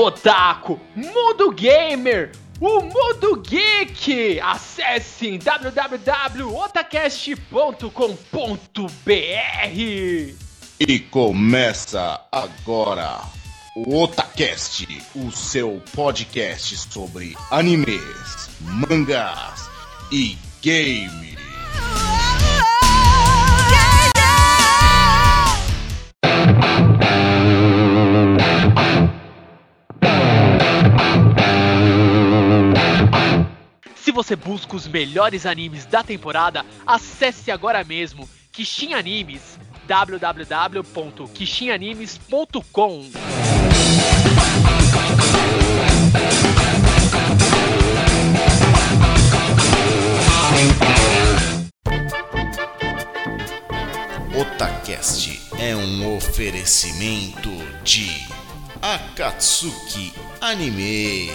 Mundo Otaku, Mundo Gamer, o Mundo Geek! Acesse www.otacast.com.br E começa agora o Otacast, o seu podcast sobre animes, mangás e games. Você busca os melhores animes da temporada, acesse agora mesmo Kishin Animes www.kishinanimes.com Otacast é um oferecimento de Akatsuki Anime.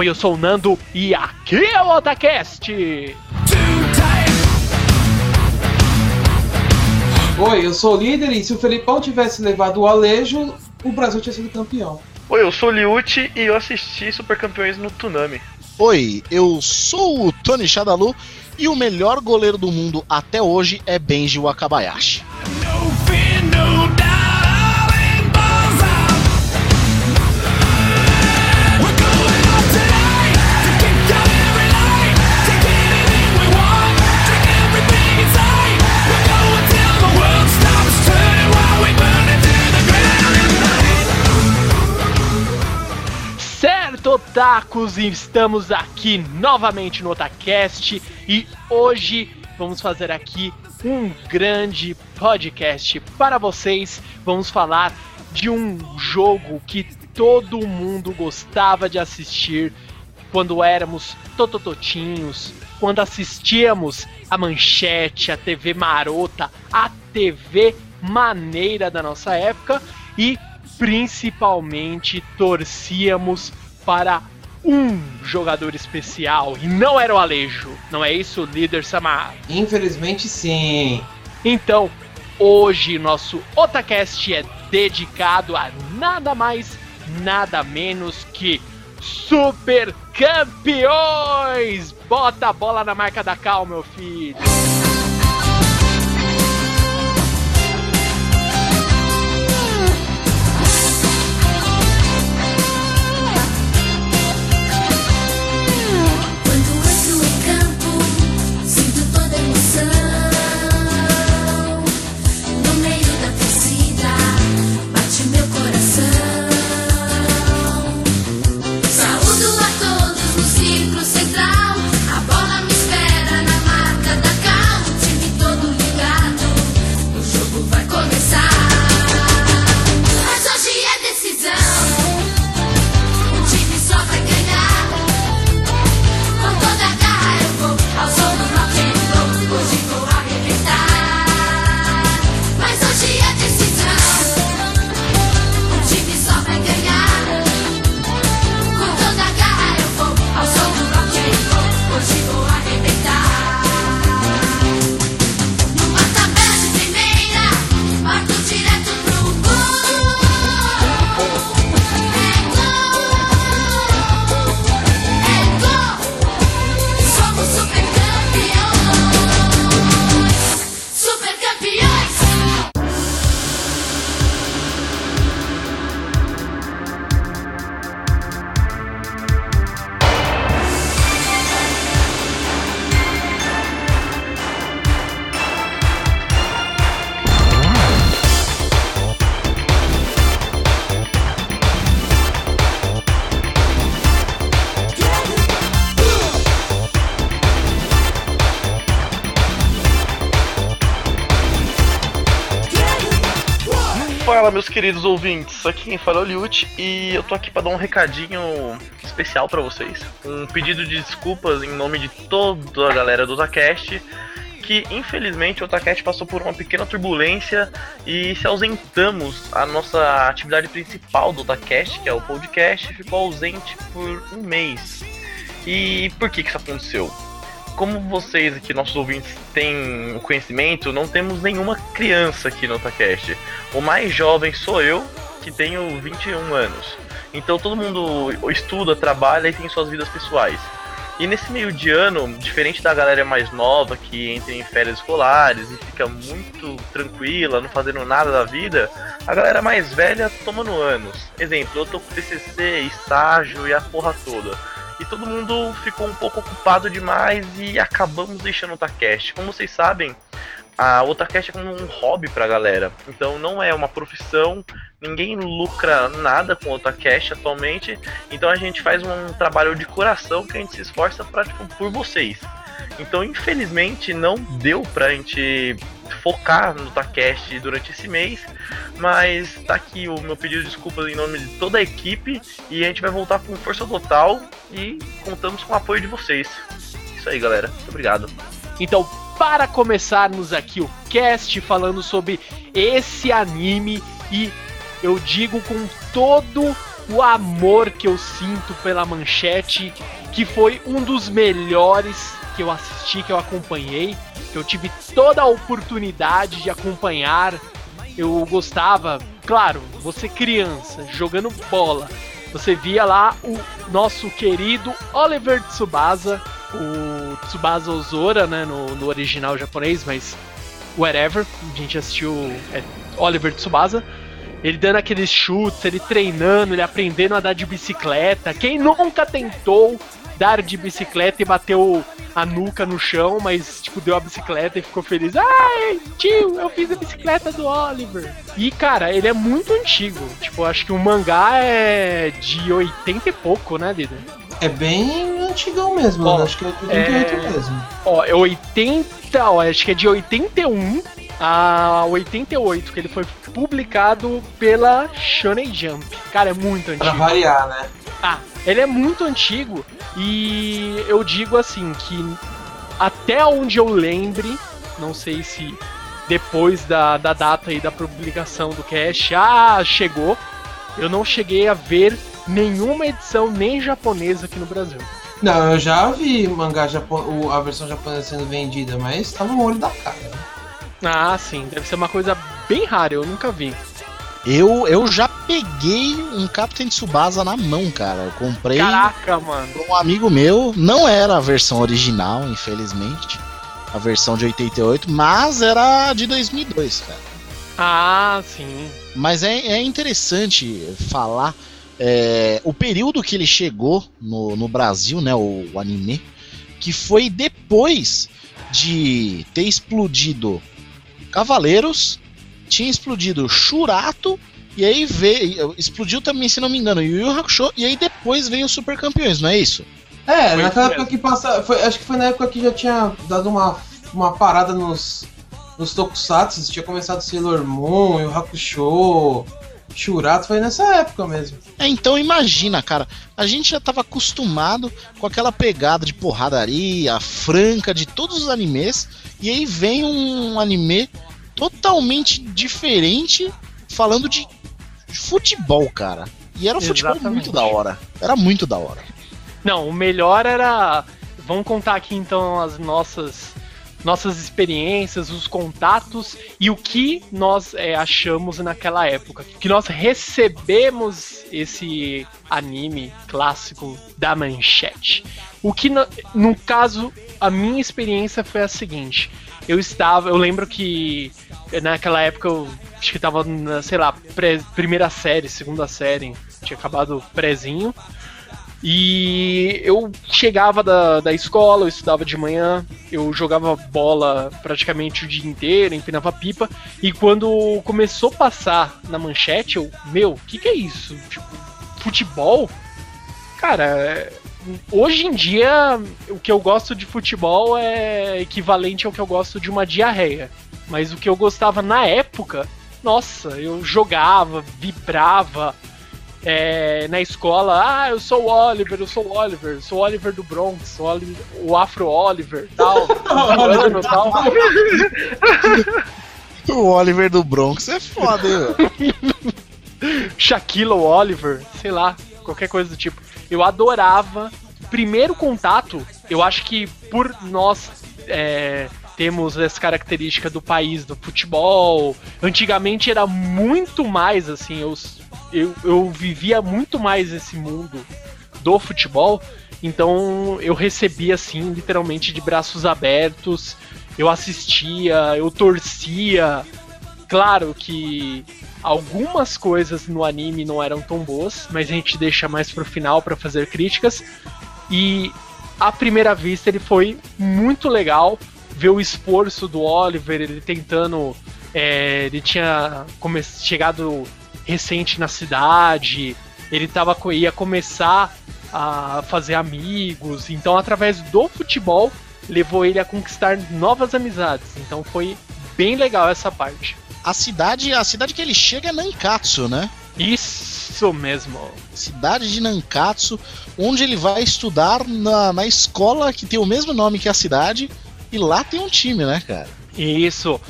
Oi, eu sou o Nando e aqui é o Otacast! Oi, eu sou o líder e se o Felipão tivesse levado o Alejo, o Brasil tinha sido campeão. Oi, eu sou o Liucci e eu assisti Super Campeões no Tsunami. Oi, eu sou o Tony Shadalu e o melhor goleiro do mundo até hoje é Benji Wakabayashi. Otakus, estamos aqui novamente no Otacast e hoje vamos fazer aqui um grande podcast para vocês. Vamos falar de um jogo que todo mundo gostava de assistir quando éramos totototinhos, quando assistíamos a manchete, a TV marota, a TV maneira da nossa época e principalmente torcíamos para um jogador especial e não era o Alejo, não é isso, líder Samar? Infelizmente sim. Então, hoje nosso Otacast é dedicado a nada mais, nada menos que Super Campeões! Bota a bola na marca da cal, meu filho! Queridos ouvintes. Aqui quem fala é o Liut e eu tô aqui pra dar um recadinho especial pra vocês. Um pedido de desculpas em nome de toda a galera do Otacast. Que infelizmente o Otacast passou por uma pequena turbulência e se ausentamos. A nossa atividade principal do Otacast, que é o podcast, ficou ausente por um mês. E por que, que isso aconteceu? Como vocês aqui, nossos ouvintes, têm conhecimento, não temos nenhuma criança aqui no Otacast. O mais jovem sou eu, que tenho 21 anos. Então todo mundo estuda, trabalha e tem suas vidas pessoais. E nesse meio de ano, diferente da galera mais nova que entra em férias escolares e fica muito tranquila, não fazendo nada da vida, a galera mais velha tomando anos. Exemplo, eu tô com TCC, estágio e a porra toda e todo mundo ficou um pouco ocupado demais e acabamos deixando o Otacast. Como vocês sabem, a Otacast é como um hobby pra galera. Então não é uma profissão, ninguém lucra nada com o Otacast atualmente. Então a gente faz um trabalho de coração que a gente se esforça pra, tipo, por vocês. Então, infelizmente, não deu pra gente focar no Takest durante esse mês, mas tá aqui o meu pedido de desculpas em nome de toda a equipe e a gente vai voltar com força total e contamos com o apoio de vocês. Isso aí, galera. Muito obrigado. Então, para começarmos aqui o cast falando sobre esse anime e eu digo com todo o amor que eu sinto pela manchete, que foi um dos melhores que eu assisti, que eu acompanhei, que eu tive toda a oportunidade de acompanhar. Eu gostava, claro, você criança, jogando bola. Você via lá o nosso querido Oliver Tsubasa, o Tsubasa Ozora, né, no, no original japonês, mas whatever, a gente assistiu é, Oliver Tsubasa. Ele dando aqueles chutes, ele treinando, ele aprendendo a andar de bicicleta. Quem nunca tentou dar de bicicleta e bateu a nuca no chão, mas, tipo, deu a bicicleta e ficou feliz. Ai, tio, eu fiz a bicicleta do Oliver. E, cara, ele é muito antigo. Tipo, acho que o mangá é de 80 e pouco, né, líder? É bem antigão mesmo, Ó, né? acho que é 88 é- mesmo. Ó, é 80, ó, acho que é de 81 a 88, que ele foi publicado pela Shonen Jump. Cara, é muito Pra antigo. variar, né? Ah, ele é muito antigo e eu digo assim que até onde eu lembre, não sei se depois da, da data aí da publicação do cast, ah, chegou, eu não cheguei a ver nenhuma edição nem japonesa aqui no Brasil. Não, eu já vi mangá japo... a versão japonesa sendo vendida, mas tava no olho da cara. né? Ah, sim, deve ser uma coisa bem rara, eu nunca vi. Eu, eu já peguei um Captain Tsubasa na mão, cara. Eu comprei Caraca, mano. um amigo meu. Não era a versão original, infelizmente. A versão de 88, mas era de 2002, cara. Ah, sim. Mas é, é interessante falar é, o período que ele chegou no, no Brasil, né, o, o anime, que foi depois de ter explodido Cavaleiros, tinha explodido Churato, e aí veio, explodiu também, se não me engano, Yu Yu Hakusho, e aí depois veio o Super Campeões, não é isso? É, Foi naquela época que passa. Foi, acho que foi na época que já tinha dado uma, uma parada nos, nos Tokusatsu, tinha começado Sailor Moon, o Hakusho, Shurato, foi nessa época mesmo. É, então imagina, cara, a gente já tava acostumado com aquela pegada de porradaria, franca de todos os animes, e aí vem um anime totalmente diferente falando de futebol, cara. E era um futebol muito da hora. Era muito da hora. Não, o melhor era. Vamos contar aqui então as nossas nossas experiências, os contatos e o que nós é, achamos naquela época. Que nós recebemos esse anime clássico da manchete. O que, no, no caso, a minha experiência foi a seguinte. Eu estava, eu lembro que naquela época eu acho que tava na, sei lá, pré- primeira série, segunda série, tinha acabado prézinho. E eu chegava da, da escola, eu estudava de manhã, eu jogava bola praticamente o dia inteiro, empinava pipa, e quando começou a passar na manchete, eu, meu, o que, que é isso? Tipo, futebol? Cara, é- hoje em dia o que eu gosto de futebol é equivalente ao que eu gosto de uma diarreia. Mas o que eu gostava na época nossa, eu jogava, vibrava. é, na escola, ah, eu sou o Oliver, eu sou o Oliver, eu sou o Oliver do Bronx, o, Oli- o Afro Oliver, tal, zoando, tal. O Oliver do Bronx é foda, hein? Shaquille Oliver, sei lá, qualquer coisa do tipo. Eu adorava. Primeiro contato, eu acho que por nós é, temos essa característica do país do futebol. Antigamente era muito mais assim, eu, eu, eu vivia muito mais esse mundo do futebol. Então eu recebia assim, literalmente de braços abertos. Eu assistia, eu torcia. Claro que algumas coisas no anime não eram tão boas, mas a gente deixa mais pro final para fazer críticas. E à primeira vista ele foi muito legal ver o esforço do Oliver, ele tentando. é, ele tinha come- chegado recente na cidade, ele tava, ia começar a fazer amigos, então através do futebol levou ele a conquistar novas amizades. Então foi bem legal essa parte. A cidade, a cidade que ele chega é Nankatsu, né? Isso mesmo. Cidade de Nankatsu, onde ele vai estudar na, na escola que tem o mesmo nome que a cidade, e lá tem um time, né, cara? Isso.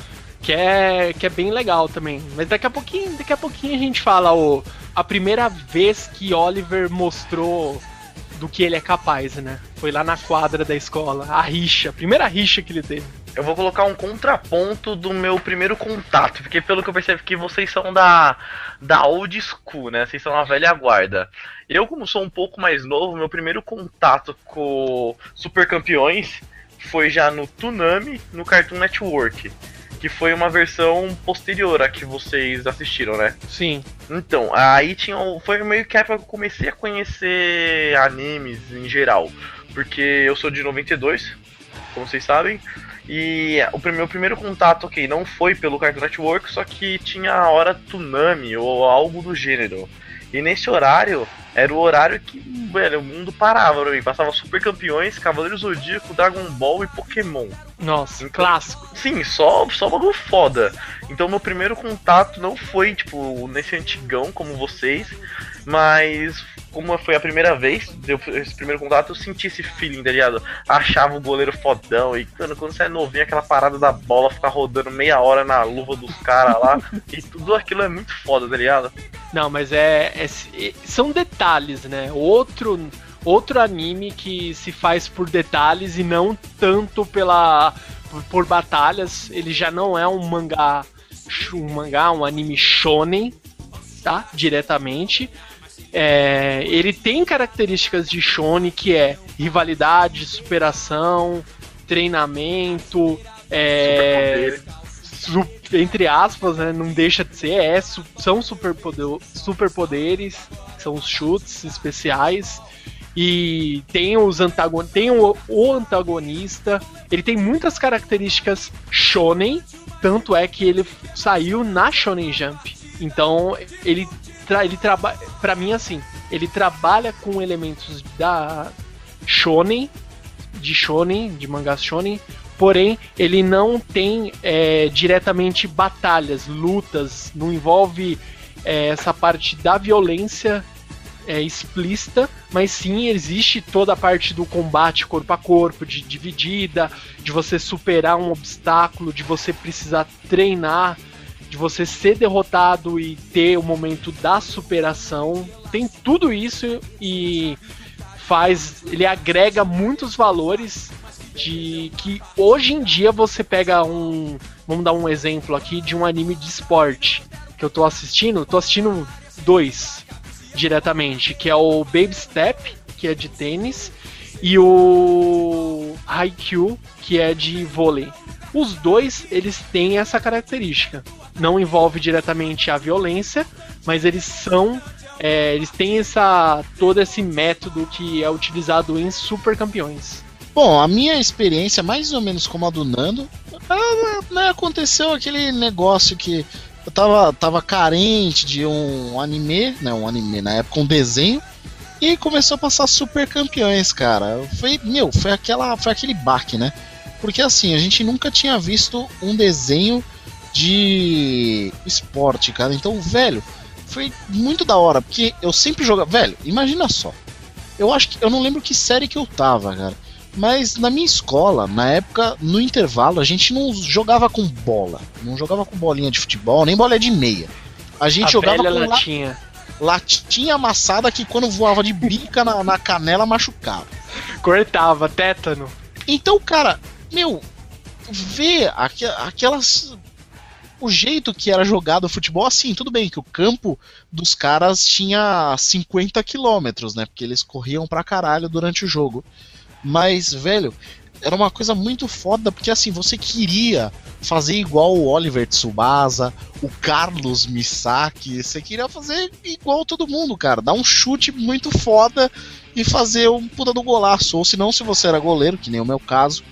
Que é, que é bem legal também. Mas daqui a pouquinho, daqui a pouquinho a gente fala o, a primeira vez que Oliver mostrou do que ele é capaz, né? Foi lá na quadra da escola. A rixa, a primeira rixa que ele teve. Eu vou colocar um contraponto do meu primeiro contato, porque pelo que eu percebo que vocês são da, da old school, né? Vocês são a velha guarda. Eu, como sou um pouco mais novo, meu primeiro contato com Super Campeões foi já no Toonami, no Cartoon Network. Que foi uma versão posterior a que vocês assistiram, né? Sim. Então, aí tinha. Foi meio que a época que eu comecei a conhecer animes em geral. Porque eu sou de 92, como vocês sabem. E o meu primeiro contato, ok, não foi pelo Cartoon Network, só que tinha a hora Tsunami ou algo do gênero. E nesse horário, era o horário que, velho, o mundo parava pra mim. Passava Super Campeões, Cavaleiro Zodíaco, Dragon Ball e Pokémon. Nossa, Então- clássico. Sim, só, só bagulho foda. Então meu primeiro contato não foi, tipo, nesse antigão como vocês, mas como foi a primeira vez, deu esse primeiro contato, eu senti esse feeling, tá ligado? Achava o goleiro fodão e, mano, quando você é novinho, aquela parada da bola ficar rodando meia hora na luva dos caras lá, e tudo aquilo é muito foda, tá ligado? Não, mas é, é- é- são detalhes, né? Outro outro anime que se faz por detalhes e não tanto pela por, por batalhas. Ele já não é um mangá um mangá, um anime shonen, tá? Diretamente. É, ele tem características de shonen que é rivalidade, superação, treinamento, é, su- entre aspas, né, não deixa de ser, é, su- são superpoder, superpoderes, são os chutes especiais. E tem os antagon tem o, o antagonista, ele tem muitas características shonen, tanto é que ele saiu na Shonen Jump. Então, ele ele trabalha, para mim assim, ele trabalha com elementos da shonen, de shonen, de mangás shonen, porém ele não tem é, diretamente batalhas, lutas, não envolve é, essa parte da violência é, explícita, mas sim existe toda a parte do combate corpo a corpo, de dividida, de você superar um obstáculo, de você precisar treinar, de você ser derrotado e ter o momento da superação. Tem tudo isso e faz, ele agrega muitos valores de que hoje em dia você pega um, vamos dar um exemplo aqui de um anime de esporte que eu tô assistindo, tô assistindo dois diretamente, que é o Baby Step, que é de tênis, e o Haikyuu, que é de vôlei. Os dois, eles têm essa característica. Não envolve diretamente a violência, mas eles são é, eles têm essa todo esse método que é utilizado em super campeões. Bom, a minha experiência, mais ou menos como a do Nando, né, aconteceu aquele negócio que eu tava, tava carente de um anime, né? Um anime, na época um desenho, e começou a passar super campeões, cara. Foi, meu, foi aquela. Foi aquele baque, né? Porque assim, a gente nunca tinha visto um desenho de esporte, cara. Então, velho, foi muito da hora, porque eu sempre jogava. Velho, imagina só. Eu acho que. Eu não lembro que série que eu tava, cara. Mas na minha escola, na época, no intervalo, a gente não jogava com bola. Não jogava com bolinha de futebol, nem bola de meia. A gente A jogava com la- latinha. latinha amassada que quando voava de bica na, na canela machucava. Cortava, tétano. Então, cara, meu, ver aque- aquelas. O jeito que era jogado o futebol, assim, tudo bem que o campo dos caras tinha 50 quilômetros, né? Porque eles corriam pra caralho durante o jogo. Mas, velho, era uma coisa muito foda, porque assim, você queria fazer igual o Oliver Tsubasa, o Carlos Misaki, você queria fazer igual todo mundo, cara. Dar um chute muito foda e fazer um puta do golaço. Ou se não, se você era goleiro, que nem o meu caso,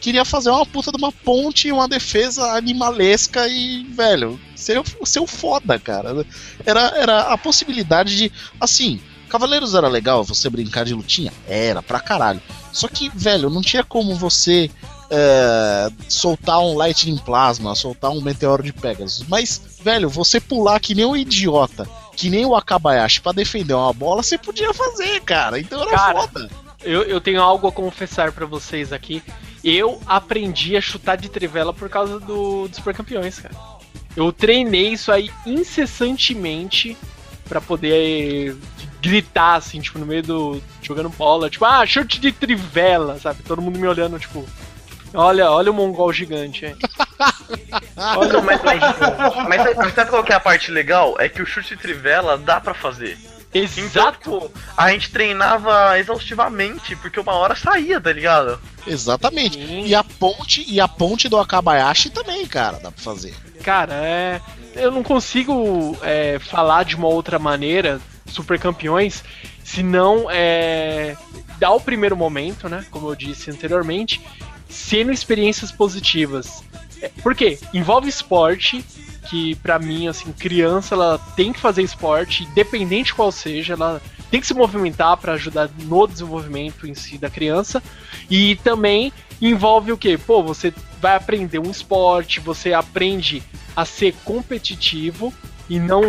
queria fazer uma puta de uma ponte e uma defesa animalesca e, velho, ser, ser o foda, cara. Era, era a possibilidade de. Assim, Cavaleiros era legal você brincar de lutinha? Era, pra caralho. Só que, velho, não tinha como você é, soltar um Lightning Plasma, soltar um Meteoro de Pegasus. Mas, velho, você pular que nem um idiota, que nem o Akabayashi pra defender uma bola, você podia fazer, cara. Então era Cara, foda. Eu, eu tenho algo a confessar pra vocês aqui. Eu aprendi a chutar de trivela por causa do, dos Super Campeões, cara. Eu treinei isso aí incessantemente pra poder gritar, assim, tipo, no meio do. jogando bola, tipo, ah, chute de trivela, sabe? Todo mundo me olhando, tipo. Olha, olha o mongol gigante o mas, gigante. mas, mas sabe qual que é a parte legal? É que o chute de trivela dá pra fazer. Exato! a gente treinava exaustivamente, porque uma hora saía, tá ligado? Exatamente. Sim. E a ponte e a ponte do Akabayashi também, cara, dá pra fazer. Cara, é. Eu não consigo é, falar de uma outra maneira, super campeões, se não é, dar o primeiro momento, né? Como eu disse anteriormente, sendo experiências positivas. É, Por quê? Envolve esporte, que pra mim, assim, criança, ela tem que fazer esporte, independente qual seja, ela tem que se movimentar pra ajudar no desenvolvimento em si da criança. E também envolve o quê? Pô, você vai aprender um esporte, você aprende a ser competitivo e não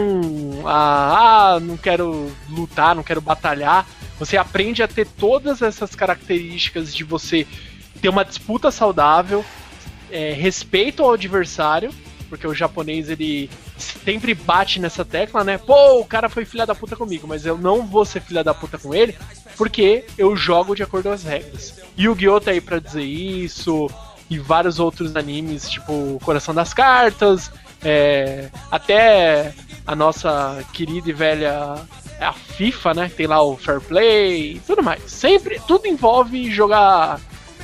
a ah, não quero lutar, não quero batalhar. Você aprende a ter todas essas características de você ter uma disputa saudável, é, respeito ao adversário, porque o japonês ele sempre bate nessa tecla, né? Pô, o cara foi filha da puta comigo, mas eu não vou ser filha da puta com ele, porque eu jogo de acordo com as regras. Yu-Gi-Oh! tá aí pra dizer isso, e vários outros animes, tipo Coração das Cartas, é, até a nossa querida e velha é a FIFA, né? Tem lá o Fair Play e tudo mais. Sempre, tudo envolve jogar,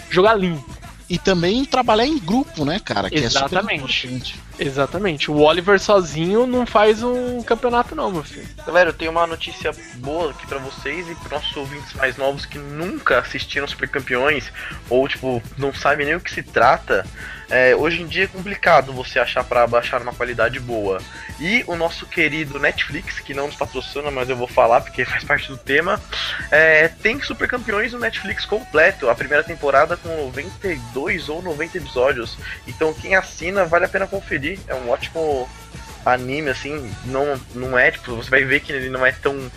jogar limpo. E também trabalhar em grupo, né, cara? Que Exatamente. é. Exatamente. O Oliver sozinho não faz um campeonato, não, meu filho. Galera, eu tenho uma notícia boa aqui pra vocês e pros nossos ouvintes mais novos que nunca assistiram Super Campeões ou, tipo, não sabem nem o que se trata. É, hoje em dia é complicado você achar pra baixar uma qualidade boa. E o nosso querido Netflix, que não nos patrocina, mas eu vou falar porque faz parte do tema, é, tem Super Campeões no Netflix completo. A primeira temporada com 92 ou 90 episódios. Então quem assina vale a pena conferir. É um ótimo anime, assim, não, não é, tipo, você vai ver que ele não é tão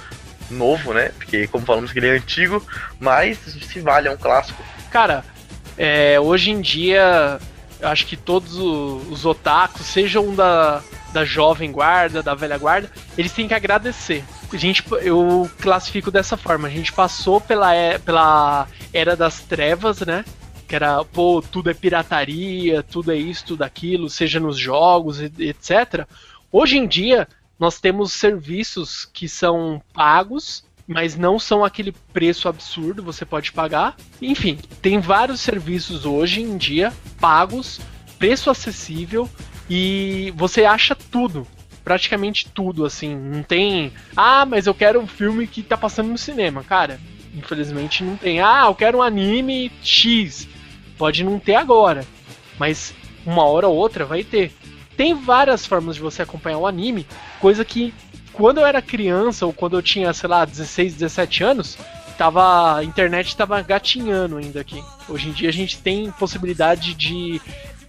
novo, né? Porque, como falamos, que ele é antigo, mas se vale, é um clássico. Cara, é, hoje em dia, eu acho que todos os otakus, sejam da, da jovem guarda, da velha guarda, eles têm que agradecer. A gente, eu classifico dessa forma, a gente passou pela, é- pela era das trevas, né? Que era, pô, tudo é pirataria, tudo é isso, tudo aquilo, seja nos jogos, etc. Hoje em dia, nós temos serviços que são pagos, mas não são aquele preço absurdo, você pode pagar. Enfim, tem vários serviços hoje em dia pagos, preço acessível e você acha tudo. Praticamente tudo, assim. Não tem. Ah, mas eu quero um filme que tá passando no cinema. Cara, infelizmente não tem. Ah, eu quero um anime X. Pode não ter agora. Mas uma hora ou outra vai ter. Tem várias formas de você acompanhar o anime, coisa que quando eu era criança ou quando eu tinha, sei lá, 16, 17 anos, tava a internet tava gatinhando ainda aqui. Hoje em dia a gente tem possibilidade de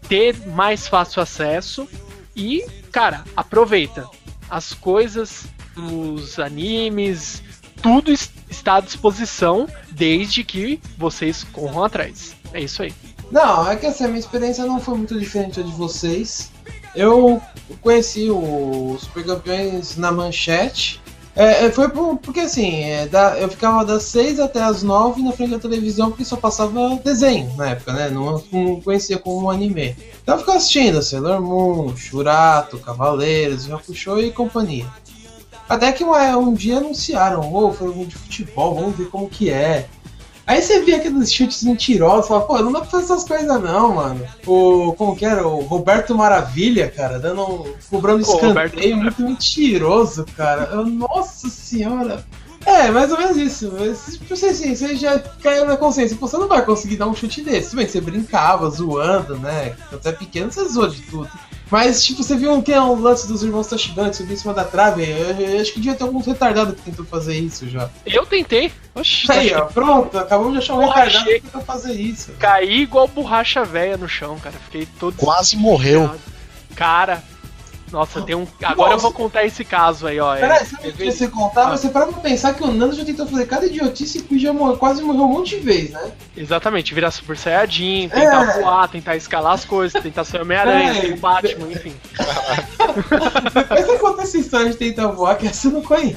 ter mais fácil acesso E, cara, aproveita. As coisas, os animes, tudo es- está à disposição desde que vocês corram atrás. É isso aí. Não, é que assim, a minha experiência não foi muito diferente da de vocês. Eu conheci o Super Campeões na manchete. É, é, foi por- porque assim, é, da- eu ficava das 6 até as 9 na frente da televisão porque só passava desenho na época, né? Não, não conhecia como anime. Então eu ficava assistindo Sailor Moon, Shurato, Cavaleiros, Hakusho e companhia. Até que um, um dia anunciaram, ô, foi um de futebol, vamos ver como que é. Aí você via aqueles chutes mentirosos, falava, pô, não dá pra fazer essas coisas não, mano. O, como que era? O Roberto Maravilha, cara, dando um, cobrando Ô, Roberto escanteio, muito mentiroso, cara. Eu, nossa senhora. É, mais ou menos isso. Mas, tipo assim, assim, você já caiu na consciência, pô, você não vai conseguir dar um chute desse. Tudo bem que você brincava, zoando, né? Quando você é pequeno, você zoa de tudo. Mas, tipo, você viu que é um lance dos irmãos Tashibantes subir em cima da trave? Eu, eu acho que devia ter algum retardado que tentou fazer isso já. Eu tentei. Oxi, Aí, tá ó, pronto, acabamos de achar um retardado que tentou fazer isso. Caí igual borracha velha no chão, cara. Fiquei todo. Quase morreu. Cara. Nossa, tem um. Agora eu vou contar esse caso aí, ó. É- Peraí, sabe o que você contava? Ah. Você para pra pensar que o Nando já tentou fazer cada idiotice e já morreu, quase morreu um monte de vezes, né? Exatamente, virar Super Saiyajin, tentar É. voar, tentar escalar as coisas, tentar ser Homem-Aranha, É. o Batman, enfim. Depois você conta essa história de tentar voar que essa eu não conheço.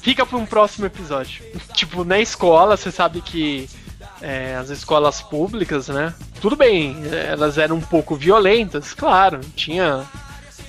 Fica pra um próximo episódio. tipo, na escola, você sabe que é, as escolas públicas, né? Tudo bem, elas eram um pouco violentas, claro. Tinha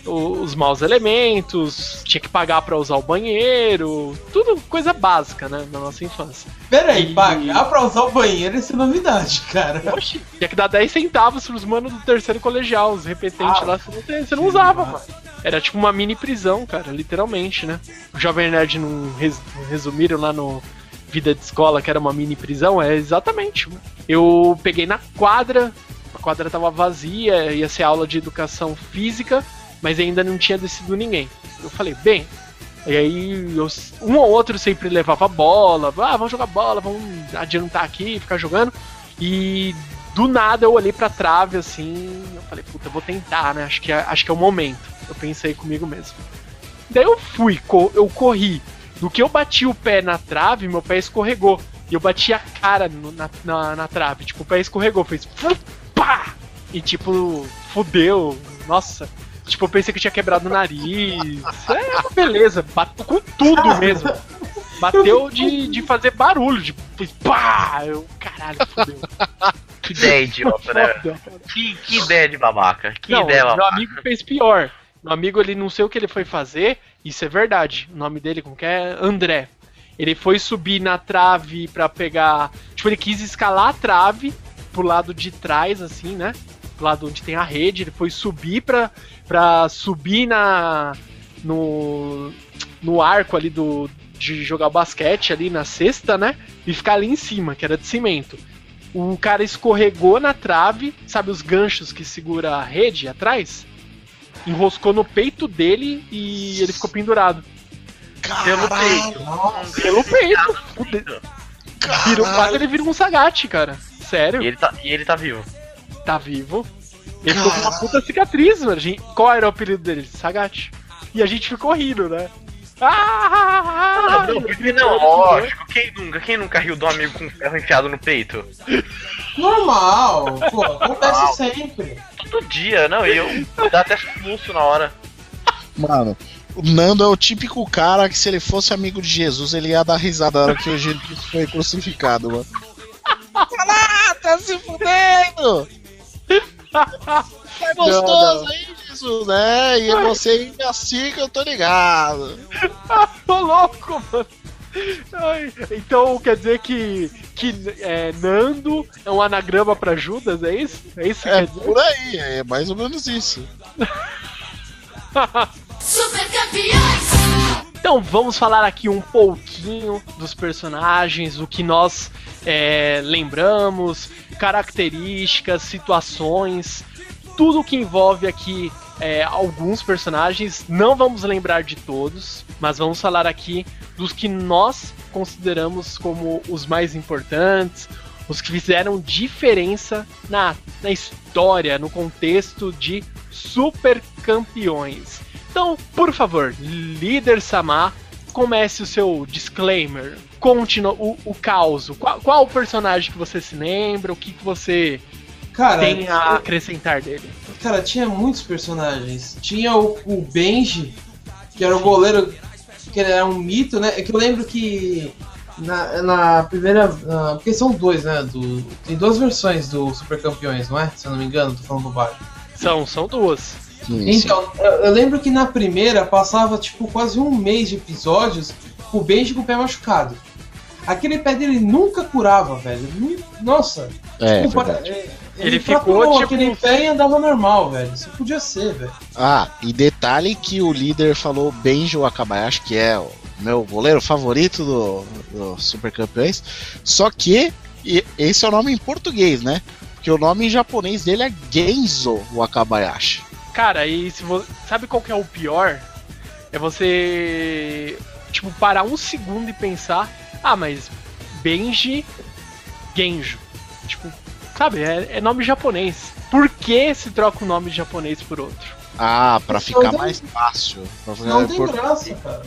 os maus elementos, tinha que pagar pra usar o banheiro, tudo coisa básica, né? Na nossa infância. Pera aí, E- pagar pra usar o banheiro isso é novidade, cara. Oxi, tinha que dar 10 centavos pros manos do terceiro colegial, os repetentes Ah, lá, você não, você não usava, mano. Era tipo uma mini prisão, cara, literalmente, né? O Jovem Nerd não, res- resumiram lá no Vida de Escola que era uma mini prisão? É exatamente. mano. Eu peguei na quadra, a quadra tava vazia, ia ser aula de educação física, mas ainda não tinha descido ninguém. Eu falei, bem. E aí, eu- um ou outro sempre levava bola, ah, vamos jogar bola, vamos adiantar aqui, ficar jogando. E do nada eu olhei pra trave assim, eu falei, puta, eu vou tentar, né? Acho que é, acho que é o momento. Eu pensei comigo mesmo. Daí eu fui, eu corri. Do que eu bati o pé na trave, meu pé escorregou. E eu bati a cara no- na, na, na trave. Tipo, o pé escorregou, fez pá! E tipo, fudeu. Nossa. Tipo, eu pensei que tinha quebrado o nariz. É uma beleza, bateu com tudo mesmo. Bateu de, de fazer barulho, de fez pá! Eu, caralho, fudeu. Que ideia idiota, né? Foda. Que, que ideia de babaca. Que Não, ideia meu babaca. amigo fez pior. Meu amigo, ele não sei o que ele foi fazer, isso é verdade. O nome dele, como que é? André. Ele foi subir na trave pra pegar. Tipo, ele quis escalar a trave pro lado de trás, assim, né? Lado onde tem a rede. Ele foi subir pra, pra subir na. No. No arco ali do. De jogar basquete ali na cesta, né? E ficar ali em cima, que era de cimento. O cara escorregou na trave, sabe os ganchos que segura a rede atrás? Enroscou no peito dele e ele ficou pendurado. Pelo Caralho, peito. Nossa, Pelo peito. Fude- Virou, quase ele vira um sagate, cara. Sério, E ele tá, e ele tá vivo. Tá vivo. Ele ficou com uma puta cicatriz, mano. Qual era o apelido dele? Sagate. E a gente ficou rindo, né? Ah, não, porque não, lógico. Quem nunca, quem nunca riu do amigo com ferro enfiado no peito? normal, pô, acontece sempre. Todo dia, não, e eu dá até soluço na hora. Mano, o Nando é o típico cara que se ele fosse amigo de Jesus, ele ia dar risada na hora que o Jesus foi crucificado, mano. Ah, tá se fudendo! É gostoso Não, aí, Jesus, né? E você assim que eu tô ligado. Tô louco, mano. Ai, então quer dizer que, que é, Nando é um anagrama pra Judas, é isso? É isso que É quer dizer? por aí, é mais ou menos isso. Então vamos falar aqui um pouquinho dos personagens, o que nós é, lembramos, características, situações, tudo que envolve aqui é, alguns personagens. Não vamos lembrar de todos, mas vamos falar aqui dos que nós consideramos como os mais importantes, os que fizeram diferença na, na história, no contexto de Super Campeões. Então, por favor, líder Samar, comece o seu disclaimer. Conte o, o caos. Qual, qual o personagem que você se lembra? O que, que você Cara, tem a acrescentar dele? cara, tinha muitos personagens. Tinha o, o Benji, que era o goleiro, que era um mito, né? É que eu lembro que na, na primeira. na- porque são dois, né? Do, tem duas versões do Super Campeões, não é? Se eu não me engano, tô falando bobagem. São, são duas. Então, eu, eu lembro que na primeira passava tipo quase um mês de episódios com o Benji com o pé machucado. Aquele pé dele nunca curava, velho. Nossa, É, verdade. é, Ele fraturou ficou, tipo, aquele pé e andava normal, velho. Isso podia ser, velho. Ah, e detalhe que o líder falou Benji Wakabayashi, que é o meu goleiro favorito do, do Super Campeões. Só que e- esse é o nome em português, né? Porque o nome em japonês dele é Genzo Wakabayashi. Cara, e se vo... sabe qual que é o pior? É você tipo parar um segundo e pensar, ah, mas Benji Genjo. Tipo, sabe, é, é nome japonês. Por que se troca um nome japonês por outro? Ah, pra Isso ficar não- mais fácil. Não tem por- graça, cara.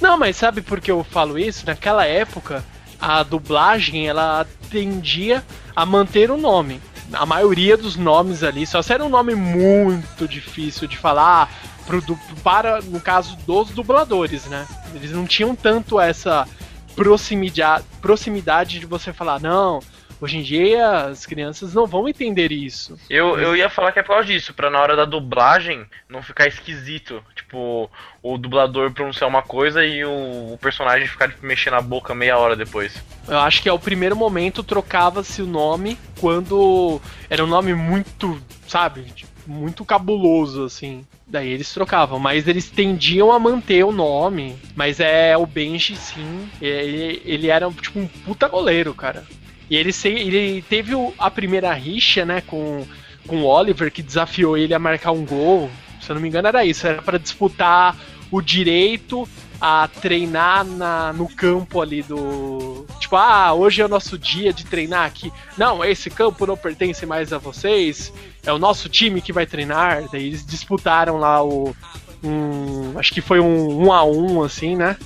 Não, mas sabe por que eu falo isso? Naquela época, a dublagem ela tendia a manter o nome. A maioria dos nomes ali, só se era um nome muito difícil de falar pro, para, no caso dos dubladores, né? Eles não tinham tanto essa proximidade, proximidade de você falar, não, hoje em dia as crianças não vão entender isso. Eu, eu ia falar que é por causa disso, pra na hora da dublagem não ficar esquisito. Tipo, o dublador pronunciar uma coisa e o, o personagem ficar tipo, mexendo a boca meia hora depois. Eu acho que é o primeiro momento trocava-se o nome quando era um nome muito, sabe, muito cabuloso assim. Daí eles trocavam, mas eles tendiam a manter o nome. Mas é o Benji, sim. Ele, ele era tipo um puta goleiro, cara. E ele, se- ele teve a primeira rixa, né, com, com o Oliver, que desafiou ele a marcar um gol. Se eu não me engano, era isso. Era pra disputar o direito a treinar na, no campo ali do. Tipo, ah, hoje é o nosso dia de treinar aqui. Não, esse campo não pertence mais a vocês. É o nosso time que vai treinar. Daí eles disputaram lá o. Um, acho que foi um 1 a 1 assim, né?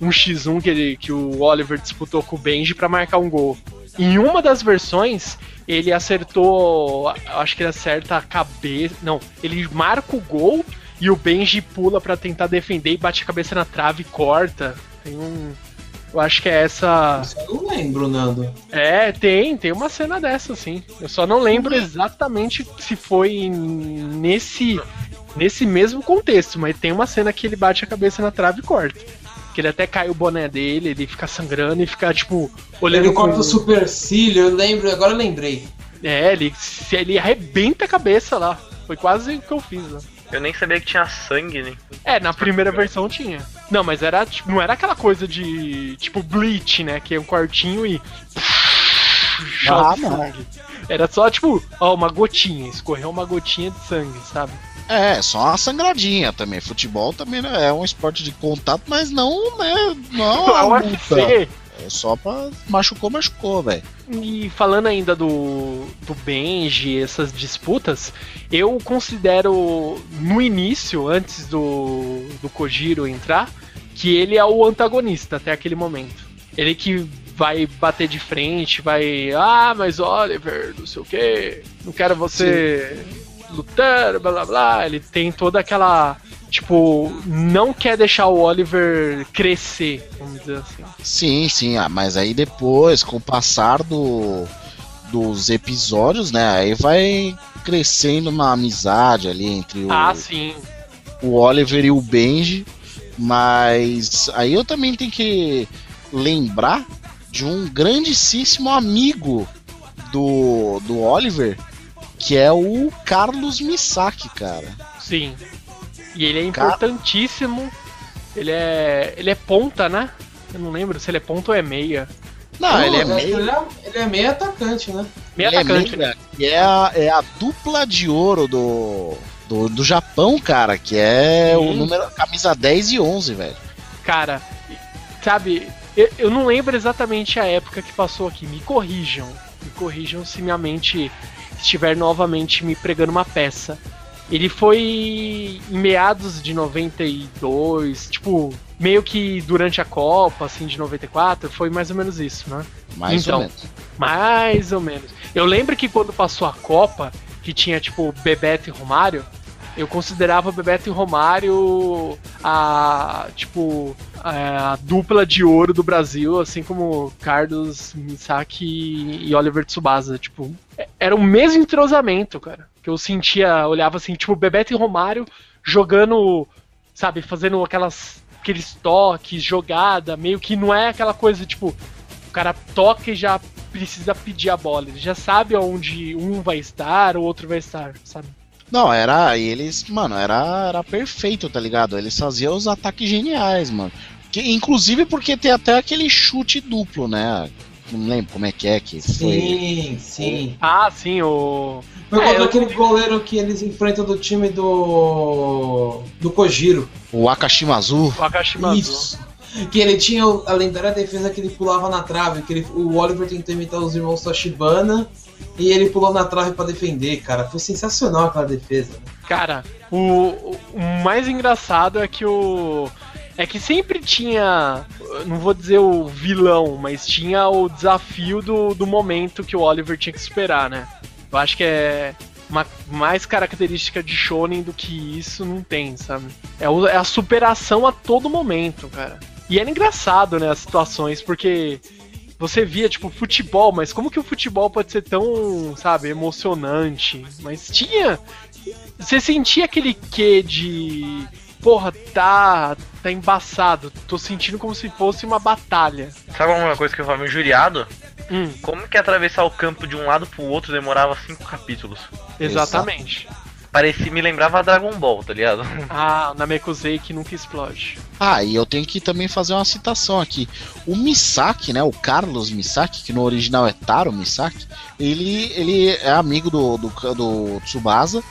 Um X1 que, ele, que o Oliver disputou com o Benji pra marcar um gol. Em uma das versões, ele acertou. Acho que ele acerta a cabeça. Não, ele marca o gol e o Benji pula pra tentar defender e bate a cabeça na trave e corta. Tem um. Eu acho que é essa. Isso eu não lembro, Nando. É, tem, tem uma cena dessa, sim. Eu só não lembro exatamente se foi nesse nesse mesmo contexto, mas tem uma cena que ele bate a cabeça na trave e corta. Que ele até cai o boné dele, ele fica sangrando e fica, tipo, Ele corta o supercílio, eu lembro, agora eu lembrei. É, ele, se- ele arrebenta a cabeça lá. Foi quase o que eu fiz lá. Eu nem sabia que tinha sangue, né? É, na primeira versão tinha. Não, mas era tipo, não era aquela coisa de tipo Bleach, né? Que é um quartinho e. Ah, sangue. Era só tipo, ó, uma gotinha, escorreu uma gotinha de sangue, sabe? É, só uma sangradinha também. Futebol também né, é um esporte de contato, mas não, né? Não, É é uma UFC. É só pra machucou, machucou, velho. E falando ainda do, do Benji, essas disputas, eu considero no início, antes do, do Kojiro entrar, que ele é o antagonista até aquele momento. Ele que vai bater de frente, vai. Ah, mas Oliver, não sei o que, não quero você lutar, blá blá blá. Ele tem toda aquela. Tipo, não quer deixar o Oliver crescer, vamos dizer assim. Sim, sim, ah, mas aí depois, com o passar do, dos episódios, né? Aí vai crescendo uma amizade ali entre o, Ah, sim. o Oliver e o Benji. Mas aí eu também tenho que lembrar de um grandíssimo amigo do, do Oliver, que é o Carlos Misaki, cara. Sim. E ele é importantíssimo. Ele é. Ele é ponta, né? Eu não lembro se ele é ponta ou é meia. Não, ele é Pô, meio. Ele é, ele é meio atacante, né? Meia ele é atacante, meia, né? que é a, é a dupla de ouro do, do, do Japão, cara, que é o Sim. número camisa 10 e 11, velho. Cara, sabe, eu, eu não lembro exatamente a época que passou aqui. Me corrijam. Me corrijam se minha mente estiver novamente me pregando uma peça. ele foi em meados de 92, tipo, meio que durante a Copa, assim, de 94, foi mais ou menos isso, né? Mais Então. ou menos. Mais ou menos. Eu lembro que quando passou a Copa, que tinha tipo Bebeto e Romário, eu considerava Bebeto e Romário a tipo a dupla de ouro do Brasil, assim como Carlos Misaki e Oliver Tsubasa, tipo, é- era o mesmo entrosamento, cara, que eu sentia, olhava assim, tipo Bebeto e Romário jogando, sabe, fazendo aquelas aqueles toques, jogada, meio que não é aquela coisa tipo o cara toca e já precisa pedir a bola. Ele já sabe onde um vai estar, o outro vai estar, sabe? Não, era. Eles, mano, era, era perfeito, tá ligado? Eles faziam os ataques geniais, mano. Que, inclusive porque tem até aquele chute duplo, né? Não lembro como é que é que foi. Sim, sim. Ah, sim, o. Foi É, contra eu- aquele goleiro que eles enfrentam do time do. do Kojiro. O Akashimazu. O Akashimazu. Isso. Que ele tinha o- a lendária defesa que ele pulava na trave, que ele- o Oliver tentou imitar os irmãos Toshibana e ele pulou na trave pra defender, cara. Foi sensacional aquela defesa. Cara, o- o mais engraçado é que o. É que sempre tinha. Não vou dizer o vilão, mas tinha o desafio do, do momento que o Oliver tinha que superar, né? Eu acho que é. Uma, mais característica de Shonen do que isso não tem, sabe? É, o- é a superação a todo momento, cara. E era engraçado, né, as situações, porque você via, tipo, futebol, mas como que o futebol pode ser tão, sabe, emocionante? Mas tinha. Você sentia aquele quê de. Porra, tá. tá embaçado. Tô sentindo como se fosse uma batalha. Sabe uma coisa que eu tava injuriado? Hum, Como que atravessar o campo de um lado pro outro demorava cinco capítulos? exatamente. Parecia, me lembrava Dragon Ball, tá ligado? Ah, o Namekusei que nunca explode. Ah, e eu tenho que também fazer uma citação aqui. O Misaki, né? O Carlos Misaki, que no original é Taro Misaki, ele, ele é amigo do, do, do Tsubasa.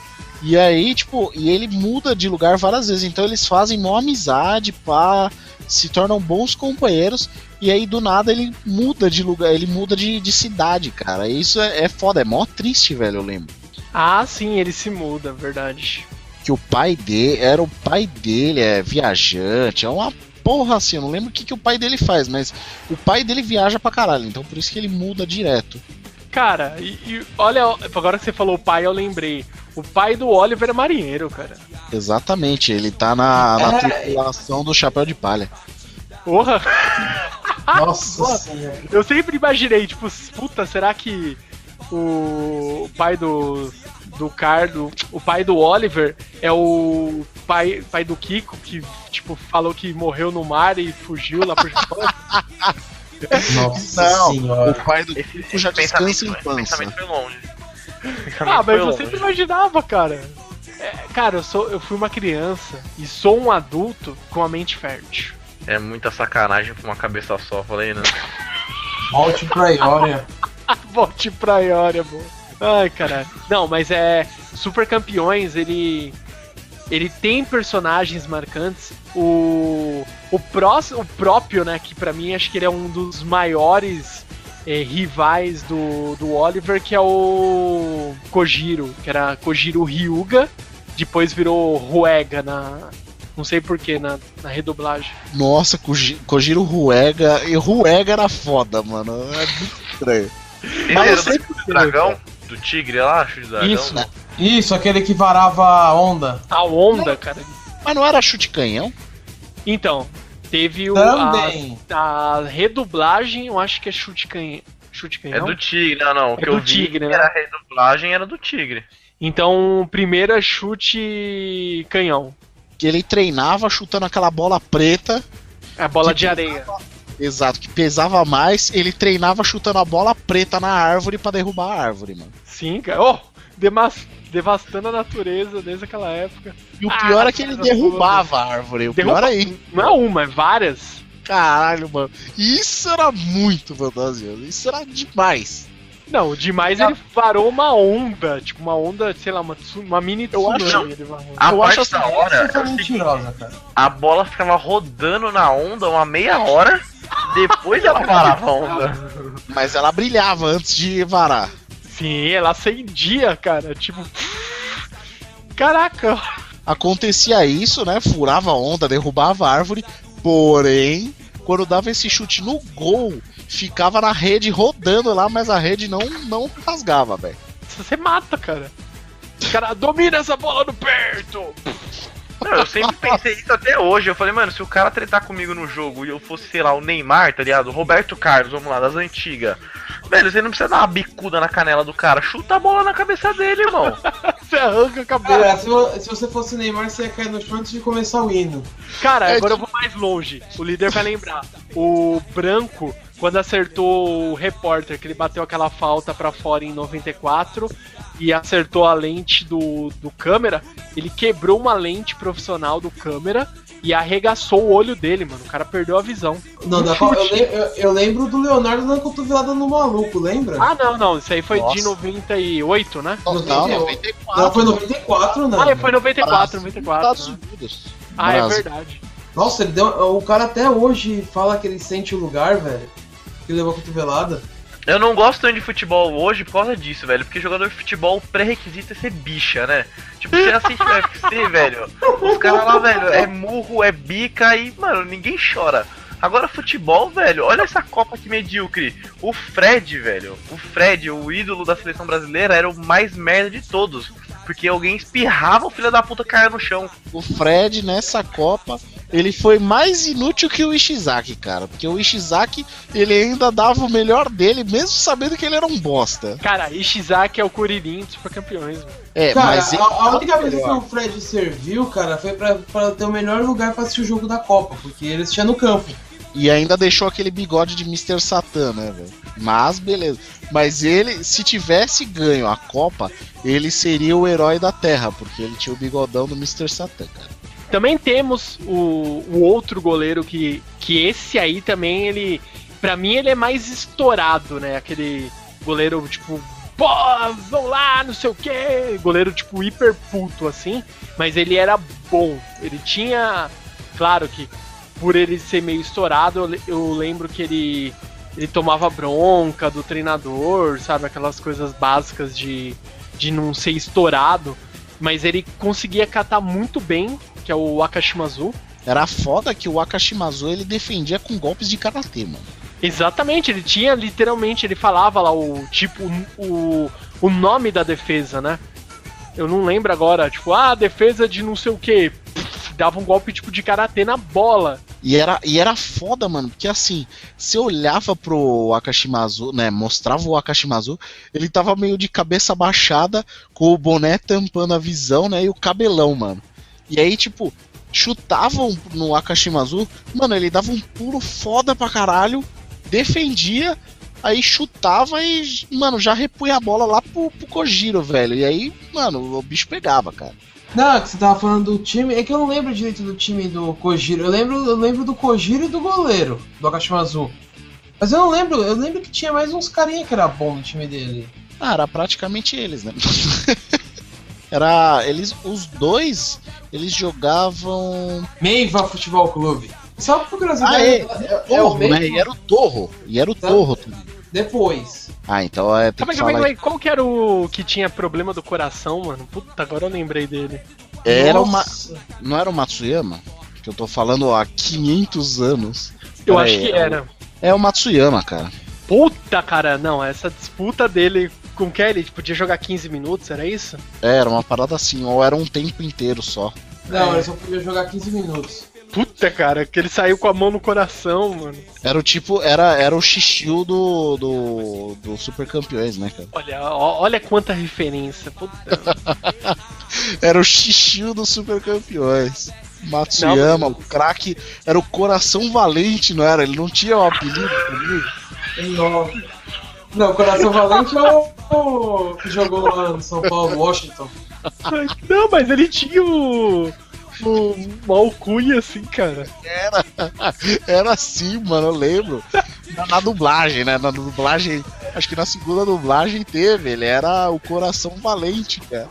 E aí, tipo, e ele muda de lugar várias vezes. Então eles fazem mó amizade, pá, se tornam bons companheiros. E aí, do nada, ele muda de lugar, ele muda de, de cidade, cara. E isso é, é foda, é mó triste, velho, eu lembro. Ah, sim, ele se muda, verdade. que o pai dele era o pai dele é viajante, é uma porra assim, eu não lembro o que, que o pai dele faz, mas o pai dele viaja pra caralho, então por isso que ele muda direto. Cara, e, e olha, agora que você falou o pai, eu lembrei. O pai do Oliver é marinheiro, cara. Exatamente, ele tá na, na É. tripulação do chapéu de palha. Porra! Nossa senhora. Eu sempre imaginei, tipo, puta, será que o pai do. do Cardo, o pai do Oliver é o pai, pai do Kiko, que, tipo, falou que morreu no mar e fugiu lá pro Japão? Nossa Não, senhora. O pai do Kiko já descansa pensamento, em pança. Esse pensamento ah, mas longe. sempre imaginava, cara. É, cara, eu, sou, eu fui uma criança e sou um adulto com a mente fértil. É muita sacanagem pra uma cabeça só, falei, né? Volte pra Ioria. Volte pra Ioria, boa. Ai, caralho. Não, mas é. Super Campeões, ele. Ele tem personagens marcantes. O. O, próximo, o próprio, né? Que pra mim acho que ele é um dos maiores eh, rivais do, do Oliver, que é o Kojiro, que era Kojiro Ryuga. Depois virou Ruega na. Não sei porquê, na, na redublagem. Nossa, Koji- Kojiro Ruega. E Ruega era foda, mano. É muito estranho. Ele Mas eu era sei do dragão? Do tigre lá, chute de dragão? Isso, né? Isso, aquele que varava a onda. A onda, cara. Mas não era chute canhão? Então, teve o, a, Também. a redublagem, eu acho que é chute canhão. Chute É canhão? do tigre, não, não. O É que do eu vi tigre, né? era a redublagem, era do tigre. Então, o primeiro é chute canhão. Que ele treinava chutando aquela bola preta. É a bola de areia. Exato, que pesava mais. Ele treinava chutando a bola preta na árvore pra derrubar a árvore, mano. Sim, cara. Oh, demas- devastando a natureza desde aquela época. E o Ah, pior é que ele cara, derrubava a árvore. O Derruba- pior aí. Não é uma, é várias. Caralho, mano. Isso era muito fantasioso. Isso era demais. Não, demais ele varou uma onda. Tipo, uma onda, sei lá, uma, uma mini Eu acho- tsunami. ele varou. A Eu parte acho da hora é mentirosa, cara. a bola ficava rodando na onda uma meia hora, depois ela parava a onda. Mas ela brilhava antes de varar. Sim, ela acendia, cara. Tipo. Caraca, Acontecia isso, né? Furava a onda, derrubava a árvore. Porém, quando dava esse chute no gol, ficava na rede rodando lá, mas a rede não, não rasgava, velho. você mata, cara. O cara domina essa bola no perto. Não, eu sempre pensei isso até hoje. Eu falei, mano, se o cara tretar comigo no jogo e eu fosse, sei lá, o Neymar, tá ligado? O Roberto Carlos, vamos lá, das antigas. Velho, você não precisa dar uma bicuda na canela do cara. Chuta a bola na cabeça dele, irmão. Você arranca a cabeça. Cara, se, se você fosse Neymar, você ia cair no chão antes de começar o hino. Cara, É agora eu tipo- vou mais longe. O líder vai lembrar. O Branco, quando acertou o repórter, que ele bateu aquela falta pra fora em 94 e acertou a lente do, do câmera, ele quebrou uma lente profissional do câmera e arregaçou o olho dele, mano. O cara perdeu a visão. Não, Um Copa- eu, eu- eu lembro do Leonardo dando cotovelada no maluco, lembra? Ah, não, não. Isso aí foi de Nossa. 98, né? Não, 98. 94. não, foi 94, não. Ah, foi 94, Brasil, 94. Estados né? Unidos. Ah, é Brasil. verdade. Nossa, ele deu, o cara até hoje fala que ele sente o lugar, velho. Que levou a cotovelada. Eu não gosto tanto de futebol hoje por causa disso, velho. Porque jogador de futebol, o pré-requisito é ser bicha, né? Tipo, você assiste o UFC, velho. Os caras lá, velho, é murro, é bica e, mano, ninguém chora. Agora, futebol, velho, olha essa Copa que medíocre. O Fred, velho, o Fred, o ídolo da seleção brasileira, era o mais merda de todos. Porque alguém espirrava, o filho da puta caia no chão. O Fred, nessa Copa, ele foi mais inútil que o Ishizaki, cara. Porque o Ishizaki, ele ainda dava o melhor dele, mesmo sabendo que ele era um bosta. Cara, Ishizaki é o Kuririn dos campeões, mano. É, Cara, mas ele a, a única vez que o Fred serviu, cara, foi pra, pra ter o melhor lugar pra assistir o jogo da Copa, porque ele assistia no campo. E ainda deixou aquele bigode de Mr. Satan, né, velho? Mas beleza. Mas ele, se tivesse ganho a Copa, ele seria o herói da Terra, porque ele tinha o bigodão do Mr. Satan, cara. Também temos o, o outro goleiro que, que esse aí também, ele. Pra mim, ele é mais estourado, né? Aquele goleiro, tipo, pô, vão lá, não sei o quê. Goleiro, tipo, hiper puto, assim. Mas ele era bom. Ele tinha. Claro que por ele ser meio estourado, eu lembro que ele. Ele tomava bronca do treinador, sabe? Aquelas coisas básicas de, de não ser estourado. Mas ele conseguia catar muito bem, que é o Akashimazu. Era foda que o Akashimazu ele defendia com golpes de karatê, mano. Exatamente, ele tinha literalmente, ele falava lá o tipo, o, o nome da defesa, né? Eu não lembro agora, tipo, ah, defesa de não sei o que. Dava um golpe tipo de karatê na bola. E era, e era foda, mano, porque assim, você olhava pro Akashimazu, né, mostrava o Akashimazu, ele tava meio de cabeça baixada, com o boné tampando a visão, né, e o cabelão, mano. E aí, tipo, chutavam no Akashimazu, mano, ele dava um pulo foda pra caralho, defendia, aí chutava e, mano, já repunha a bola lá pro, pro Kojiro, velho. E aí, mano, o bicho pegava, cara. Não, que você tava falando do time. É que eu não lembro direito do time do Kojiro. Eu lembro, eu lembro do Kojiro e do goleiro, do Akashimazu. Mas eu não lembro, eu lembro que tinha mais uns carinha que era bom no time dele. Ah, era praticamente eles, né? era. Eles. Os dois, eles jogavam. Meiva Futebol Clube. Só por curiosidade, Ah, é. é, é o Torro, né? E era o Torro. E era o Tá. Torro também. depois. Ah, então é. Tem Calma calma calma qual que era o que tinha problema do coração, mano? Puta, agora eu lembrei dele. Era uma. Não era o Matsuyama? Que eu tô falando há 500 anos. Eu Pera acho aí, que é o- era. É o Matsuyama, cara. Puta, cara, não, essa disputa dele com o Kelly, podia jogar 15 minutos, era isso? É, era uma parada assim, ou era um tempo inteiro só. Não, É. ele só podia jogar 15 minutos. Puta, cara, que ele saiu com a mão no coração, mano. Era o tipo, era, era o xixiu do, do, do Super Campeões, né, cara? Olha, ó- olha quanta referência. Puta. Era o xixiu do Super Campeões. Matsuyama, o craque, era o coração valente, não era? Ele não tinha um apelido comigo. Não. Não, o Coração Valente é o, o que jogou lá no São Paulo, Washington. Não, mas ele tinha o. O uma alcunha assim, cara. Era, era assim, mano, eu lembro. Na, na dublagem, né? Na dublagem, acho que na segunda dublagem teve, ele era o coração valente, cara.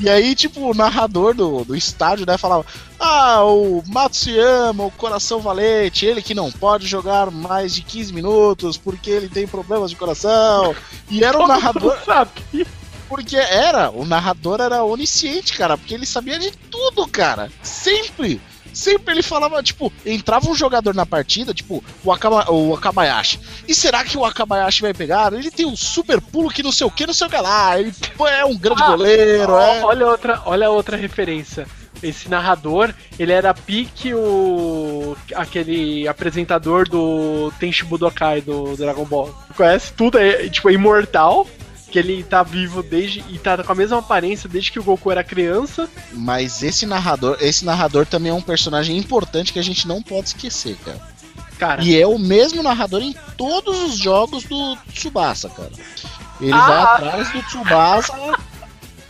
E aí, tipo, o narrador do, do estádio, né, falava: Ah, o Matsuyama, o coração valente, ele que não pode jogar mais de 15 minutos porque ele tem problemas de coração. E era o narrador. Sabia. Porque era, o narrador era onisciente, cara, porque ele sabia de tudo, cara. Sempre. Sempre ele falava, tipo, entrava um jogador na partida, tipo, o, Akama, o Akabayashi. E será que o Akabayashi vai pegar? Ele tem um super pulo que não sei o que, não sei o que lá. Ele é um grande Ah, goleiro, Ó, é. Olha outra, olha outra referência. Esse narrador, ele era pique o aquele apresentador do Tenchi Budokai do Dragon Ball. Conhece tudo, é tipo é imortal, que ele tá vivo desde e tá com a mesma aparência desde que o Goku era criança. Mas esse narrador, esse narrador também é um personagem importante que a gente não pode esquecer, cara. Cara, E é o mesmo narrador em todos os jogos do Tsubasa, cara. Ele Ah. vai atrás do Tsubasa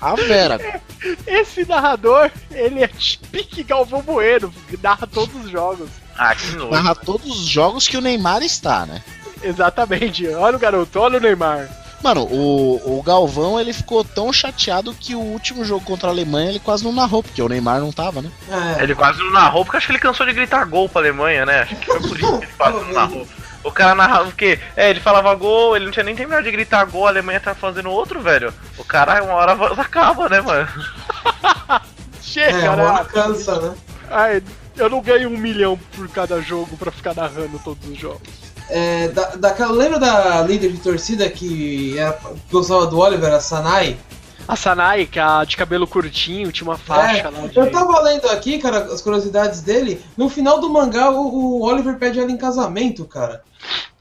a Vera. cara. esse narrador, ele é pique Galvão Bueno, narra todos os jogos. Ah, que nojo. Narra todos os jogos que o Neymar está, né? Exatamente. Olha o garoto, olha o Neymar. Mano, o, o Galvão ele ficou tão chateado que o último jogo contra a Alemanha ele quase não narrou, porque o Neymar não tava, né? É, Ele quase não narrou, porque acho que ele cansou de gritar gol pra Alemanha, né? Acho que foi por isso que ele quase não narrou. O cara narrava o quê? É, ele falava gol, ele não tinha nem terminado de gritar gol, a Alemanha tá fazendo outro, velho. O cara, uma hora acaba, né, mano? Chega, é, né? uma hora cansa, né? Ai, eu não ganho um milhão por cada jogo pra ficar narrando todos os jogos. É, da, daquela, lembra da líder de torcida que era, gostava do Oliver, a Sanai? A Sanai, que é a de cabelo curtinho, tinha uma faixa É, lá. De... eu tava lendo aqui, cara, as curiosidades dele. No final do mangá, o, o Oliver pede ela em casamento, cara.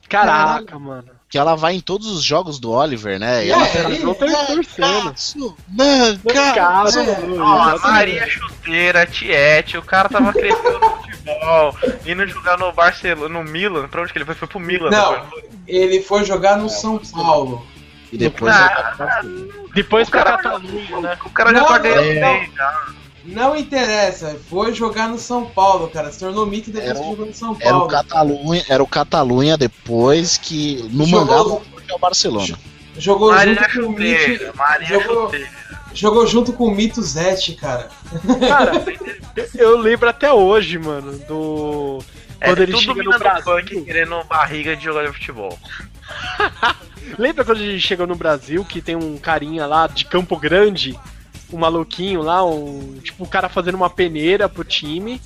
Caraca, mano. Que ela vai em todos os jogos do Oliver, né? E É, ela ele- Eu tô torcendo. Cara, é. mano, Ó, a exatamente. Maria Chuteira, Tiete, o cara tava crescendo futebol, indo jogar no Barcelona, no Milan, pra onde que ele foi? Foi pro Milan. Não. depois. Ele foi jogar no São Paulo. E depois Ah, Depois O pra cara- Catalunha, né? O cara já tá ganhando não. já. Não interessa, foi jogar no São Paulo, cara. Se tornou mito depois Era que o- jogou no São Era o Paulo. Catalunha, era o Catalunha depois que no Jogou- mangá voltou é o Barcelona. Jogou Maria junto com o Maria jogou- Chuteira. Jogou junto com o Mito Zete, cara. Cara, eu lembro até hoje, mano, do. É Quando ele tudo chega no Brasil. punk querendo barriga de jogador de futebol. Lembra quando a gente chegou no Brasil que tem um carinha lá de Campo Grande, um maluquinho lá, um. Tipo, o cara fazendo uma peneira pro time.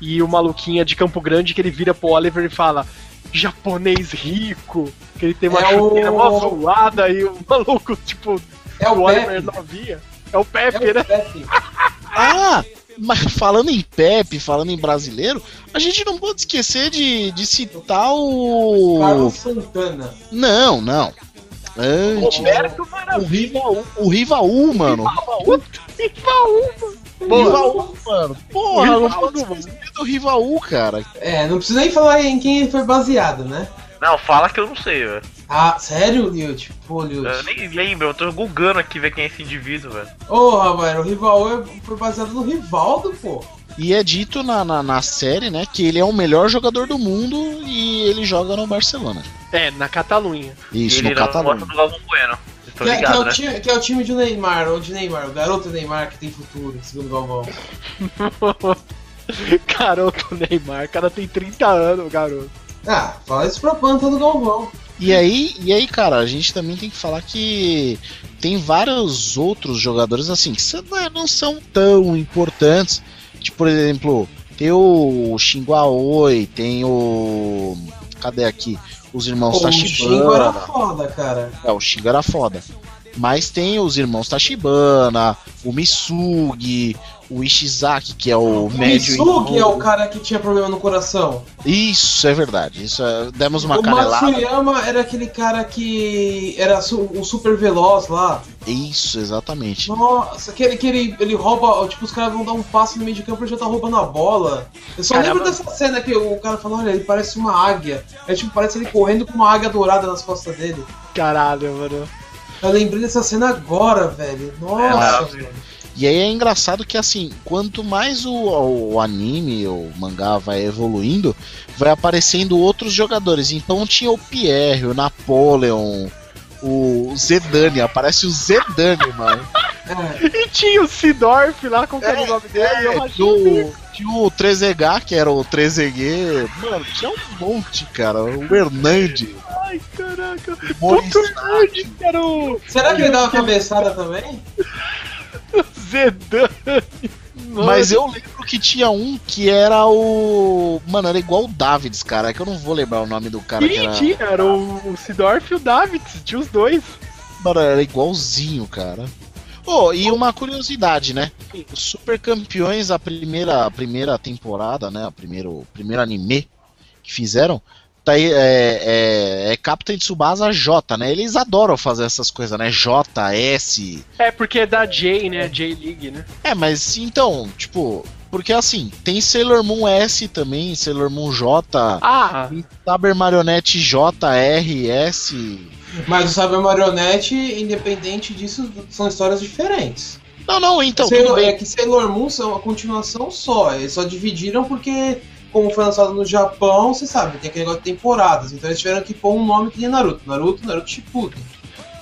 E o maluquinho é de Campo Grande que ele vira pro Oliver e fala. Japonês rico, que ele tem uma É chuteira o- mó zoada e o maluco, tipo, É o o Oliver Pepe. novinha. É o Pepe, É né? o Pepe. Ah, mas falando em Pepe, falando em brasileiro, a gente não pode esquecer de, de citar o. Carlos Santana. Não, não. Antes. Roberto O Rivaú, o Rivaú, mano. O Rivaú, mano. Porra, O não Rivaú, pode esquecer do Rivaú, cara. É, não precisa nem falar em quem foi baseado, né? Não, fala que eu não sei, velho. Ah, sério, Liut? Pô, Liut. Eu nem lembro, eu tô googando aqui ver quem é esse indivíduo, velho. Porra, mano, o Rival foi baseado no Rivaldo, pô. E é dito na, na, na série, né, que ele é o melhor jogador do mundo e ele joga no Barcelona. É, na Catalunha. Isso, ele no gosta Catalunha. do Galvão Bueno. Que, é- que é ligados, o né? time, que é o time de Neymar, ou de Neymar, o garoto Neymar que tem futuro, segundo o Galvão. Garoto Neymar, o cara tem 30 anos, garoto. Ah, fala isso pra planta do Galvão. E aí, e aí, cara, a gente também tem que falar que tem vários outros jogadores assim que não são tão importantes. Tipo, por exemplo, tem o Shingo Aoi, tem o. Cadê aqui? Os irmãos Pô, o Shingo era Tachibana. foda, cara. É, o Shingo era foda. Mas tem os irmãos Tachibana, o Misugi, o Ishizaki, que é o, O médio. Misugi é o cara que tinha problema no coração. Isso, é verdade. Isso é- demos uma o canelada. Matsuyama era aquele cara que era su- o super veloz lá. Isso, exatamente. Nossa, que ele, que ele, ele rouba, tipo, os caras vão dar um passo no meio de campo e ele já tá roubando a bola. Eu só Caramba. lembro dessa cena que o cara fala, olha, ele parece uma águia. É tipo, parece ele correndo com uma águia dourada nas costas dele. Caralho, mano. Eu lembrei dessa cena agora, velho. Nossa, É, mano. E aí é engraçado que assim, quanto mais o, o anime, o mangá vai evoluindo, vai aparecendo outros jogadores. Então tinha o Pierre, o Napoleon, o Zedane, aparece o Zedane, mano. É, E tinha o Sidorf lá, com o nome dele, e eu achei Tinha o, tinha o 3H, que era o 3G, mano, tinha um monte, cara. O Hernandes. Ai, caraca. Boris Puto que era o Será que ele dá uma cabeçada também? Zedane. Mas eu lembro que tinha um que era o. Mano, era igual o Davids, cara. É que eu não vou lembrar o nome do cara que Ih, era. tinha, era o, o Sidorf e o Davids, tinha os dois. Mano, era igualzinho, cara. Oh, e uma curiosidade, né? Os Super Campeões, a primeira, a primeira temporada, né? O primeiro, primeiro anime que fizeram, tá é, é, é Captain Tsubasa J, né? Eles adoram fazer essas coisas, né? J, S. É, porque é da J, né? J-League, né? É, mas então, tipo, porque assim, tem Sailor Moon S também, Sailor Moon J, Ah, Saber Marionette J, R, S. Mas o Saber Marionette, independente disso, são histórias diferentes. Não, não, então, Sailor, tudo bem. é que Sailor Moon são uma continuação só. Eles só dividiram porque, como foi lançado no Japão, você sabe, tem aquele negócio de temporadas. Então eles tiveram que pôr um nome que nem Naruto. Naruto, Naruto Shippuden.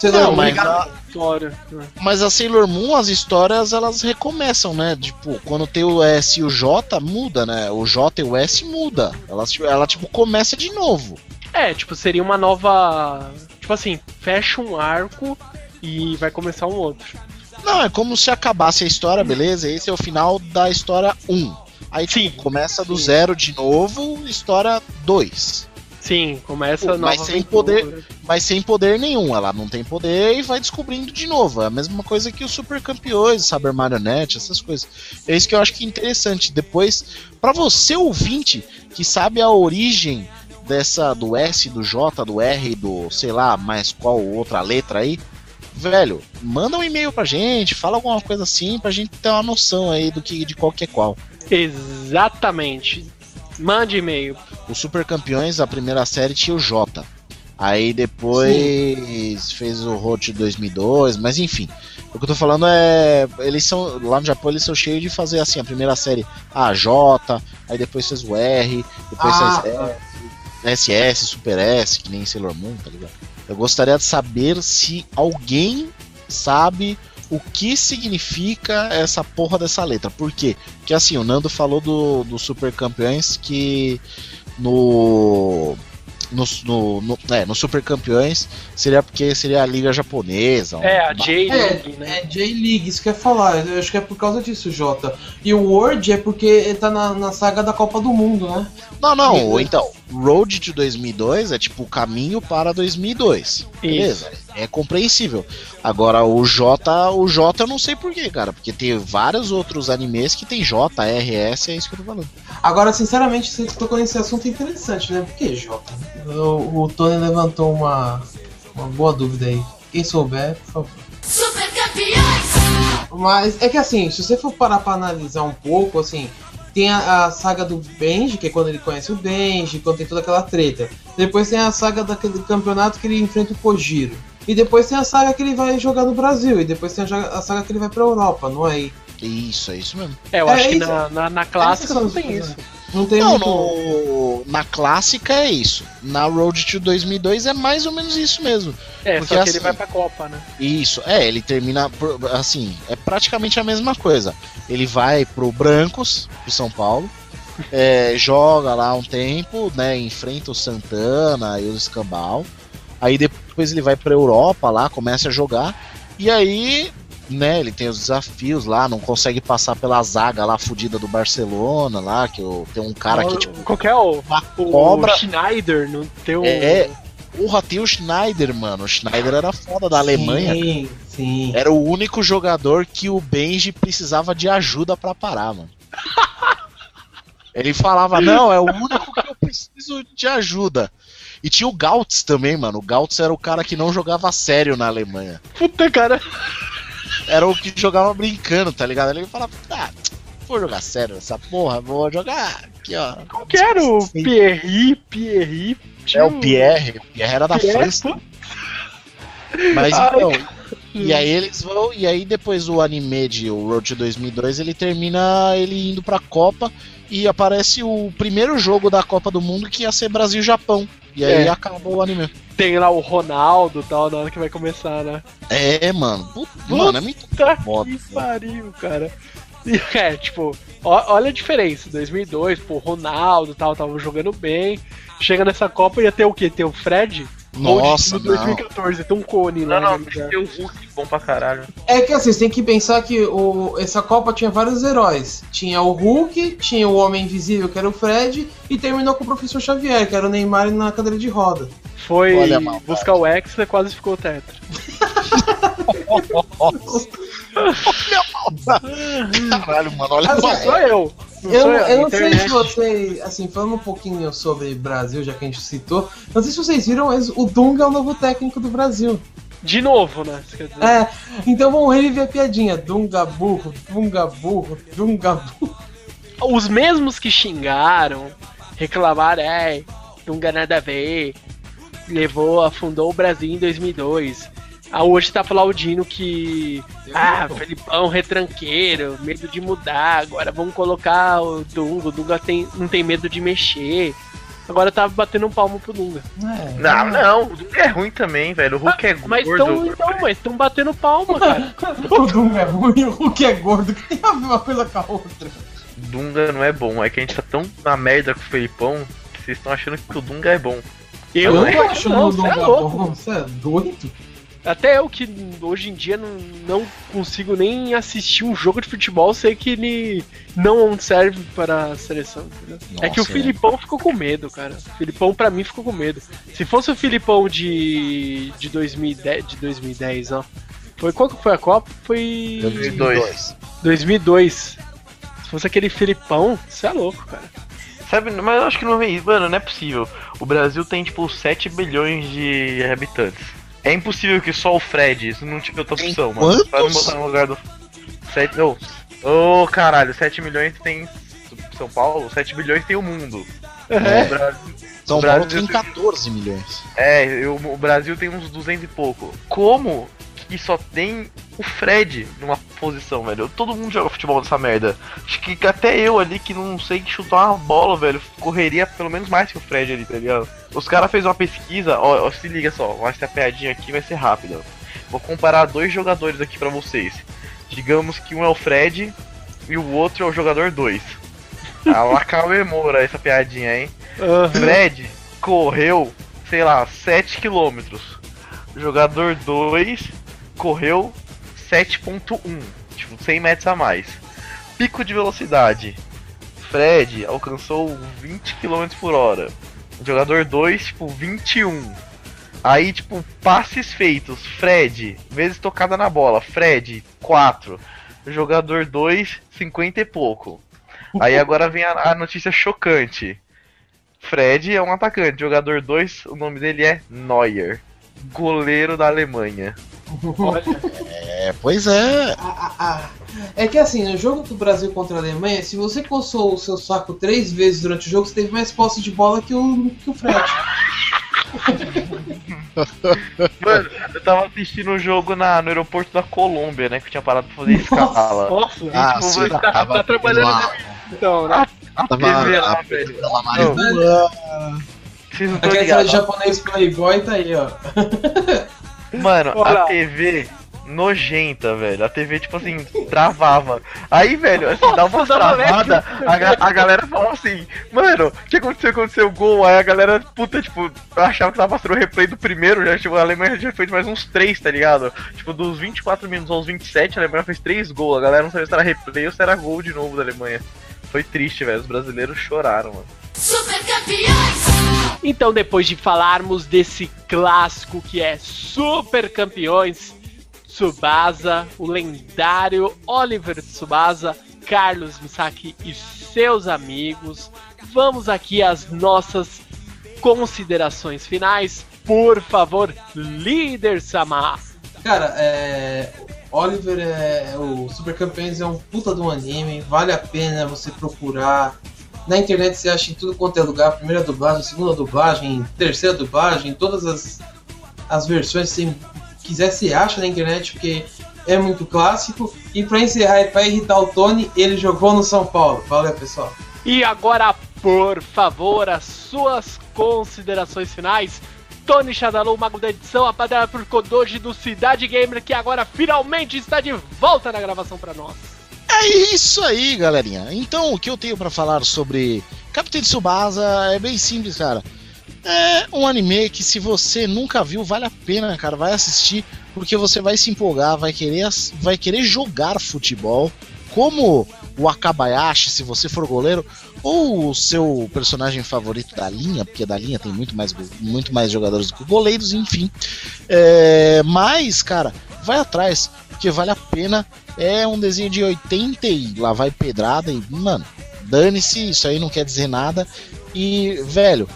Sailor Não, Moon, mas a, história. Mas a Sailor Moon, as histórias, elas recomeçam, né? Tipo, quando tem o S e o J, muda, né? O J e o S muda. Ela, ela, tipo, começa de novo. É, tipo, seria uma nova. Tipo assim, fecha um arco e vai começar um outro. Não, é como se acabasse a história, beleza? Esse é o final da história 1. Aí, tipo, Sim. começa do Sim. zero de novo, história 2. Sim, começa Pô, mas sem aventura. poder- Mas sem poder nenhum. Ela não tem poder e vai descobrindo de novo. É a mesma coisa que os Super Campeões, Saber Marionette, essas coisas. É isso que eu acho que é interessante. Depois, pra você ouvinte que sabe a origem dessa do S, do J, do R, do sei lá, mais qual outra letra aí, velho, manda um e-mail pra gente, fala alguma coisa assim pra gente ter uma noção aí do que de qual que é qual. Exatamente. Mande e-mail. Os Super Campeões, a primeira série tinha o J. Aí depois fez o Road 2002, mas enfim. O que eu tô falando é. Eles são. Lá no Japão eles são cheios de fazer assim, a primeira série a J, aí depois fez o R, depois Ah, fez SS, Super S, que nem Sailor Moon, tá ligado? Eu gostaria de saber se alguém sabe o que significa essa porra dessa letra. Por quê? Porque assim, o Nando falou do, do Super Campeões que no. No, no, no, é, no Super Campeões seria porque seria a liga japonesa. É, a J-League, né? É J-League, isso que eu ia falar. Eu acho que é por causa disso, Jota. E o World é porque ele tá na, na saga da Copa do Mundo, né? Não, não, Liga. então, Road to 2002 é tipo o caminho para 2002. Beleza, é compreensível. Agora o J, o J eu não sei porquê, cara, porque tem vários outros animes que tem J, R, S, é isso que eu tô falando. Agora, sinceramente, você tocou nesse assunto interessante, né? Por que, Jota? O, o Tony levantou uma, uma boa dúvida aí. Quem souber, por favor. Super campeões! Mas é que assim, se você for parar pra analisar um pouco, assim, tem a, a saga do Benji, que é quando ele conhece o Benji, quando tem toda aquela treta. Depois tem a saga daquele campeonato que ele enfrenta o Kojiro. E depois tem a saga que ele vai jogar no Brasil. E depois tem a, a saga que ele vai pra Europa, não é? Isso, é isso mesmo. É, eu É acho que isso. na, na, na clássica Essas não tem isso. Não tem Não, muito. no, na clássica é isso. Na Road to 2002 é mais ou menos isso mesmo. É, Porque só que assim- ele vai pra Copa, né? Isso, é, ele termina por- assim, é praticamente a mesma coisa. Ele vai pro Brancos, de São Paulo, é, joga lá um tempo, né, enfrenta o Santana e o Escambau. Aí depois ele vai pra Europa lá, começa a jogar e aí, né, ele tem os desafios lá, não consegue passar pela zaga lá fudida do Barcelona lá, que o- tem um cara que tipo Qual que é o, uma o cobra Schneider? Não tem um... É, Porra, tem o Schneider, mano. O Schneider era foda da Alemanha. Sim, sim. Era o único jogador que o Benji precisava de ajuda pra parar, mano. Ele falava, não, é o único que eu preciso de ajuda. E tinha o Gautz também, mano. O Gautz era o cara que não jogava sério na Alemanha. Puta, cara. Era o que jogava brincando, tá ligado? Ele falava, ah, vou jogar sério essa porra, vou jogar aqui, ó. Qual que era o. Pierre? Pierre? É o Pierre. O Pierre era da Pierre, França. Mas Ai, então, e aí eles vão, e aí depois o anime de o Road to 2002, ele termina ele indo pra Copa e aparece o primeiro jogo da Copa do Mundo que ia ser Brasil e. E aí É. acabou o anime. Tem lá o Ronaldo e tal, na hora que vai começar, né? É, mano. Puta, mano, é muito Puta que cara. pariu, cara. E, É, tipo, ó- olha a diferença. 2002, pô, Ronaldo e tal, tava jogando bem. Chega nessa Copa ia ter o quê? Ter o Fred? Nossa, no não. 2014, tem um cone lá. Não, não, no tem o Hulk bom pra caralho. É que assim, você tem que pensar que o, essa Copa tinha vários heróis. Tinha o Hulk, tinha o Homem Invisível, que era o Fred, e terminou com o Professor Xavier, que era o Neymar na cadeira de roda. Foi Olha a maldade. buscar o Hexa, quase ficou tetra. Caralho, mano, olha Assim, Não só. sou eu. Não Eu, eu não sei se vocês, assim, falando um pouquinho sobre Brasil, já que a gente citou, não sei se vocês viram, mas o Dunga é o novo técnico do Brasil. De novo, né? É, então vamos reviver a piadinha. Dunga burro, Dunga burro, Dunga burro. Os mesmos que xingaram, reclamaram, é, não ganha nada a ver, levou, afundou o Brasil em 2002. Ah, hoje tá aplaudindo que. Ah, Felipão retranqueiro, medo de mudar. Agora vamos colocar o Dunga. O Dunga tem, não tem medo de mexer. Agora tá batendo um palmo pro Dunga. É, Não, não, o Hulk é ruim também, velho. O Hulk é Mas gordo. tão, então, mas estão batendo palma, cara. O Dunga é ruim, o Hulk é gordo, que tem a ver uma coisa com a outra. Dunga não é bom. É que a gente tá tão na merda com o Felipão que vocês estão achando que o Dunga é bom. Eu não não tô achando não, o Dunga é louco. bom, você é doido? Até eu que hoje em dia não, não consigo nem assistir um jogo de futebol, sei que ele não serve para a seleção. entendeu? é que o Nossa, é. Filipão ficou com medo, cara. O Filipão pra mim ficou com medo. Se fosse o Filipão de de 2010, de 2010, ó. Foi qual que foi a Copa? Foi 2002. 2002. Se fosse aquele Filipão, você é louco, cara. Sabe, mas eu acho que não vem isso. Mano, não é possível. O Brasil tem, tipo, 7 bilhões de habitantes. É impossível que só o Fred isso não tive outra Tem opção, mano. Pra não quantos? botar no lugar do. 7. Ô, oh, caralho, 7 milhões tem São Paulo, 7 bilhões tem o mundo. É. O Brasil, São o Paulo Brasil tem 14 milhões. é, eu- o Brasil tem uns 200 e pouco. Como que só tem o Fred numa posição, velho? Todo mundo joga futebol nessa merda. Acho que até eu ali que não sei chutar uma bola, velho, correria pelo menos mais que o Fred ali, tá ligado? Os caras fez uma pesquisa, ó, ó, se liga só, essa piadinha aqui vai ser rápida. Vou comparar dois jogadores aqui pra vocês. Digamos que um é o Fred e o outro é o jogador 2. A la Cauê Moura essa piadinha, hein? Fred correu, sei lá, 7 km. Jogador 2 correu 7.1, tipo 100 metros a mais. Pico de velocidade. Fred alcançou 20 km por hora. Jogador 2, tipo 21. Aí, tipo, passes feitos. Fred, vezes tocada na bola. Fred, 4. Jogador 2, 50 e pouco. Aí agora vem a, a notícia chocante. Fred é um atacante. Jogador 2, o nome dele é Neuer. Goleiro da Alemanha. É, pois é. Ah, ah, ah. É que assim, no jogo do Brasil contra a Alemanha, se você coçou o seu saco três vezes durante o jogo, você teve mais posse de bola que o, que o Fred. Mano, eu tava assistindo o jogo na, no aeroporto da Colômbia, né? Que eu tinha parado pra fazer escala. Nossa, Ah, tipo, você tá- tava tá trabalhando lá, então, né? A tava TV lá, a- velho. Aquele ligados. japonês playboy tá aí, ó. Mano, Olha. a TV nojenta, velho. A TV, tipo assim, travava. Aí, velho, assim, dá uma travada, a, ga- a galera fala assim, mano, o que aconteceu? Aconteceu o gol. Aí a galera, puta, tipo, eu achava que tava passando o replay do primeiro, já, tipo, a Alemanha já fez mais uns três, tá ligado? Tipo, dos 24 minutos aos 27, a Alemanha fez três gols. A galera não sabia se era replay ou se era gol de novo da Alemanha. Foi triste, velho. Os brasileiros choraram, mano. Super campeões! Então, depois de falarmos desse clássico que é Super Campeões, Tsubasa, o lendário Oliver Tsubasa, Carlos Misaki e seus amigos, vamos aqui às nossas considerações finais. Por favor, líder Samar. Cara, é. Oliver é. O Super Campeões é um puta de um anime, vale a pena você procurar. Na internet você acha em tudo quanto é lugar, primeira dublagem, segunda dublagem, terceira dublagem, todas as, as versões que você quiser você acha na internet, porque é muito clássico. E pra encerrar e pra irritar o Tony, ele jogou no São Paulo. Valeu, pessoal. E agora, por favor, as suas considerações finais. Tony Shadalou, mago da edição, apadrinhado por Kodoji do Cidade Gamer, que agora finalmente está de volta na gravação pra nós. É isso aí, galerinha. Então, o que eu tenho pra falar sobre Capitão Tsubasa é bem simples, cara. É um anime que se você nunca viu, vale a pena, cara. Vai assistir, porque você vai se empolgar, vai querer, vai querer jogar futebol. Como o Akabayashi, se você for goleiro, ou o seu personagem favorito da linha, porque da linha tem muito mais, muito mais jogadores do que goleiros, enfim. É, mas, cara, vai atrás, porque vale a pena. É um desenho de 80 e lá vai pedrada e, mano, dane-se, isso aí não quer dizer nada. E, velho,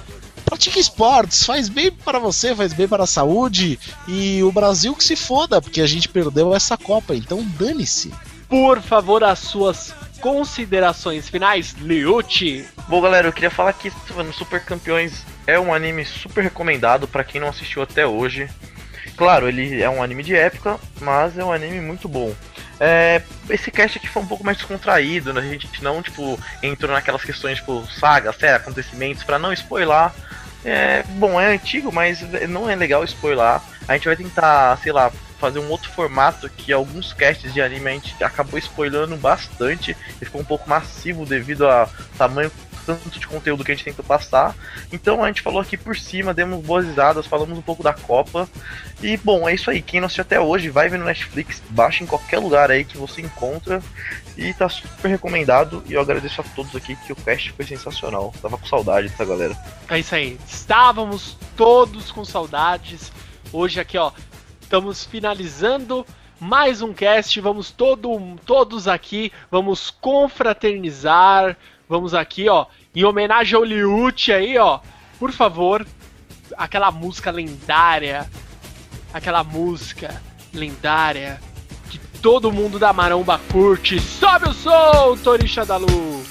pratique esportes, faz bem para você, faz bem para a saúde. E o Brasil que se foda, porque a gente perdeu essa Copa, então dane-se. Por favor, as suas considerações finais, Liuti. Bom, galera, eu queria falar que no Super Campeões é um anime super recomendado para quem não assistiu até hoje. Claro, ele é um anime de época, mas é um anime muito bom. É, esse cast aqui foi um pouco mais descontraído, né? a gente não tipo entrou naquelas questões tipo saga, série, acontecimentos para não spoiler. É, bom, é antigo, mas não é legal spoiler. A gente vai tentar, sei lá, fazer um outro formato que alguns casts de anime a gente acabou spoilando bastante e ficou um pouco massivo devido ao tamanho tanto de conteúdo que a gente tentou passar. Então a gente falou aqui por cima, demos boas risadas, falamos um pouco da Copa. E bom, é isso aí. Quem não assistiu até hoje, vai ver no Netflix, baixa em qualquer lugar aí que você encontra. E tá super recomendado. E eu agradeço a todos aqui que o cast foi sensacional. Tava com saudade dessa galera. É isso aí. Estávamos todos com saudades. Hoje aqui, ó, estamos finalizando mais um cast. Vamos todo, todos aqui, vamos confraternizar. Vamos aqui, ó, em homenagem ao Liute aí, ó. Por favor, aquela música lendária, aquela música lendária que todo mundo da Maromba curte. Sobe o som, Torixa da Luz.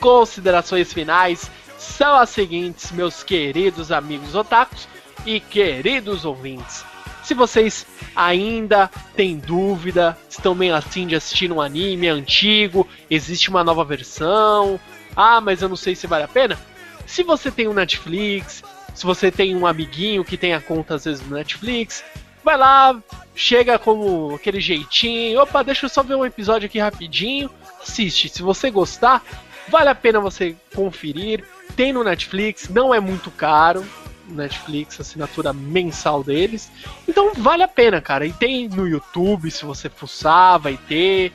Considerações finais são as seguintes, meus queridos amigos otakus e queridos ouvintes. Se vocês ainda têm dúvida, estão meio assim de assistir um anime antigo, existe uma nova versão, ah, mas eu não sei se vale a pena. Se você tem um Netflix, se você tem um amiguinho que tem a conta às vezes no Netflix, vai lá, chega como aquele jeitinho, opa, deixa eu só ver um episódio aqui rapidinho, assiste. Se você gostar, vale a pena você conferir. Tem no Netflix, não é muito caro. Netflix, assinatura mensal deles. Então vale a pena, cara. E tem no YouTube, se você fuçar, vai ter.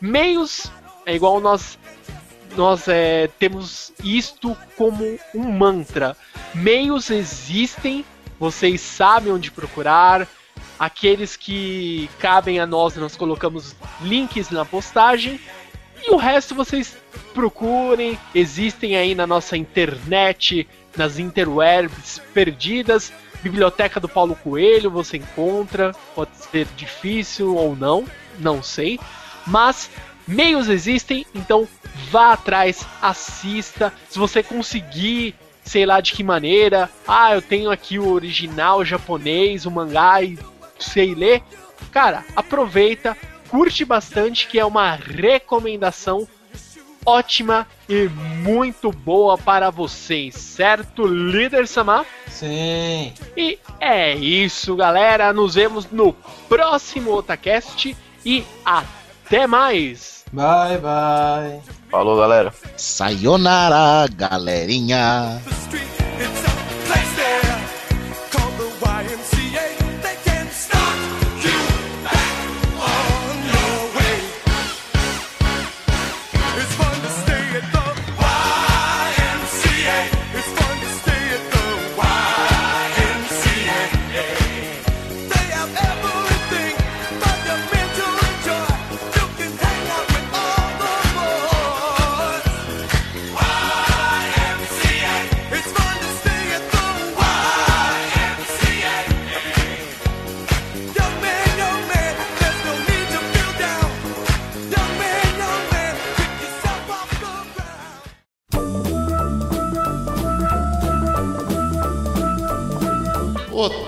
Meios é igual nós nós é, temos isto como um mantra. Meios existem, vocês sabem onde procurar. Aqueles que cabem a nós, nós colocamos links na postagem. E o resto vocês procurem, existem aí na nossa internet, nas interwebs perdidas. Biblioteca do Paulo Coelho você encontra, pode ser difícil ou não, não sei. Mas meios existem, então vá atrás, assista. Se você conseguir, sei lá de que maneira, ah, eu tenho aqui o original japonês, o mangá e sei ler, cara, aproveita, curte bastante, que é uma recomendação ótima e muito boa para vocês, certo, líder Samar? Sim. E é isso, galera. Nos vemos no próximo Otacast e até mais. Bye, bye. Falou, galera. Sayonara, galerinha.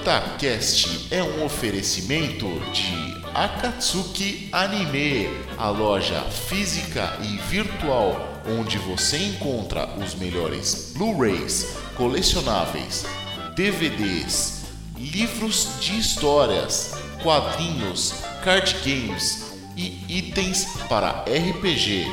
Otacast é um oferecimento de Akatsuki Anime, a loja física e virtual onde você encontra os melhores Blu-rays, colecionáveis, DVDs, livros de histórias, quadrinhos, card games e itens para RPG.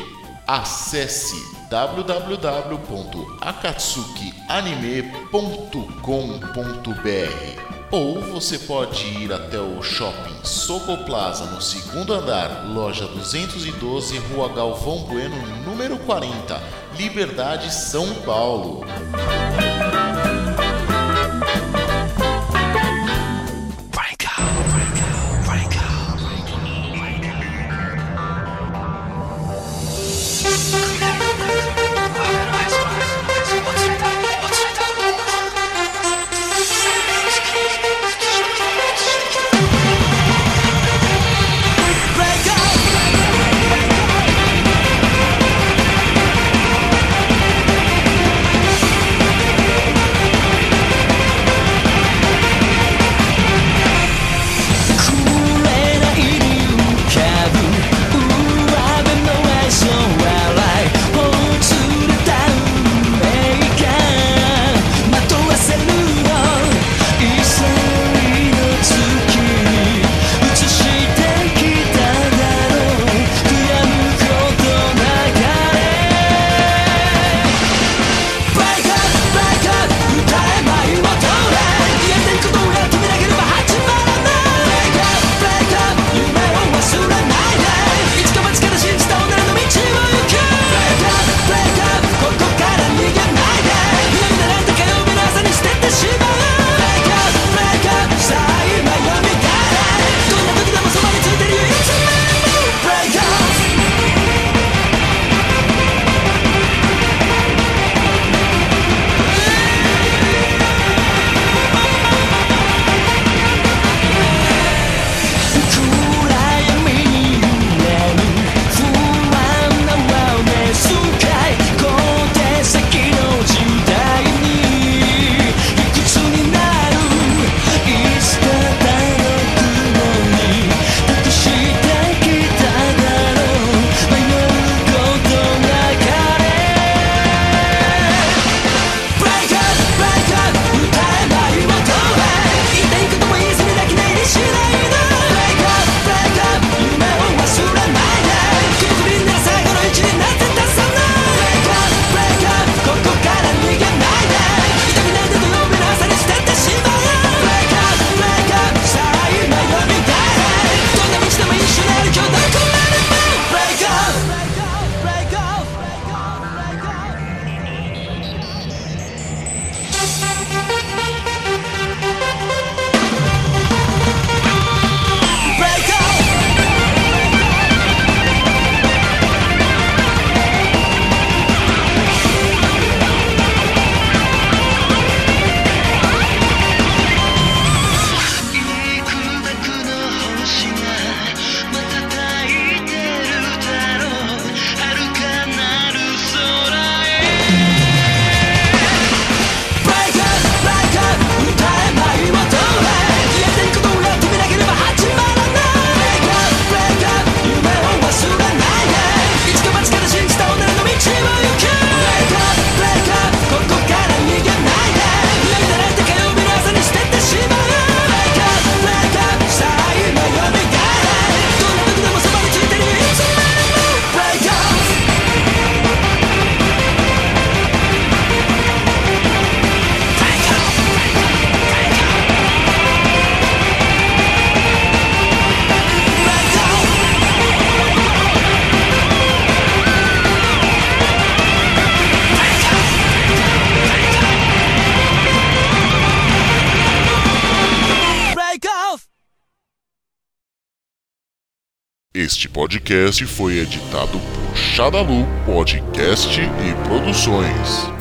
Acesse www.akatsukianime.com.br ou você pode ir até o shopping Soco Plaza no segundo andar, loja 212, Rua Galvão Bueno, número 40, Liberdade, São Paulo. Podcast foi editado por Shadalu Podcast e Produções.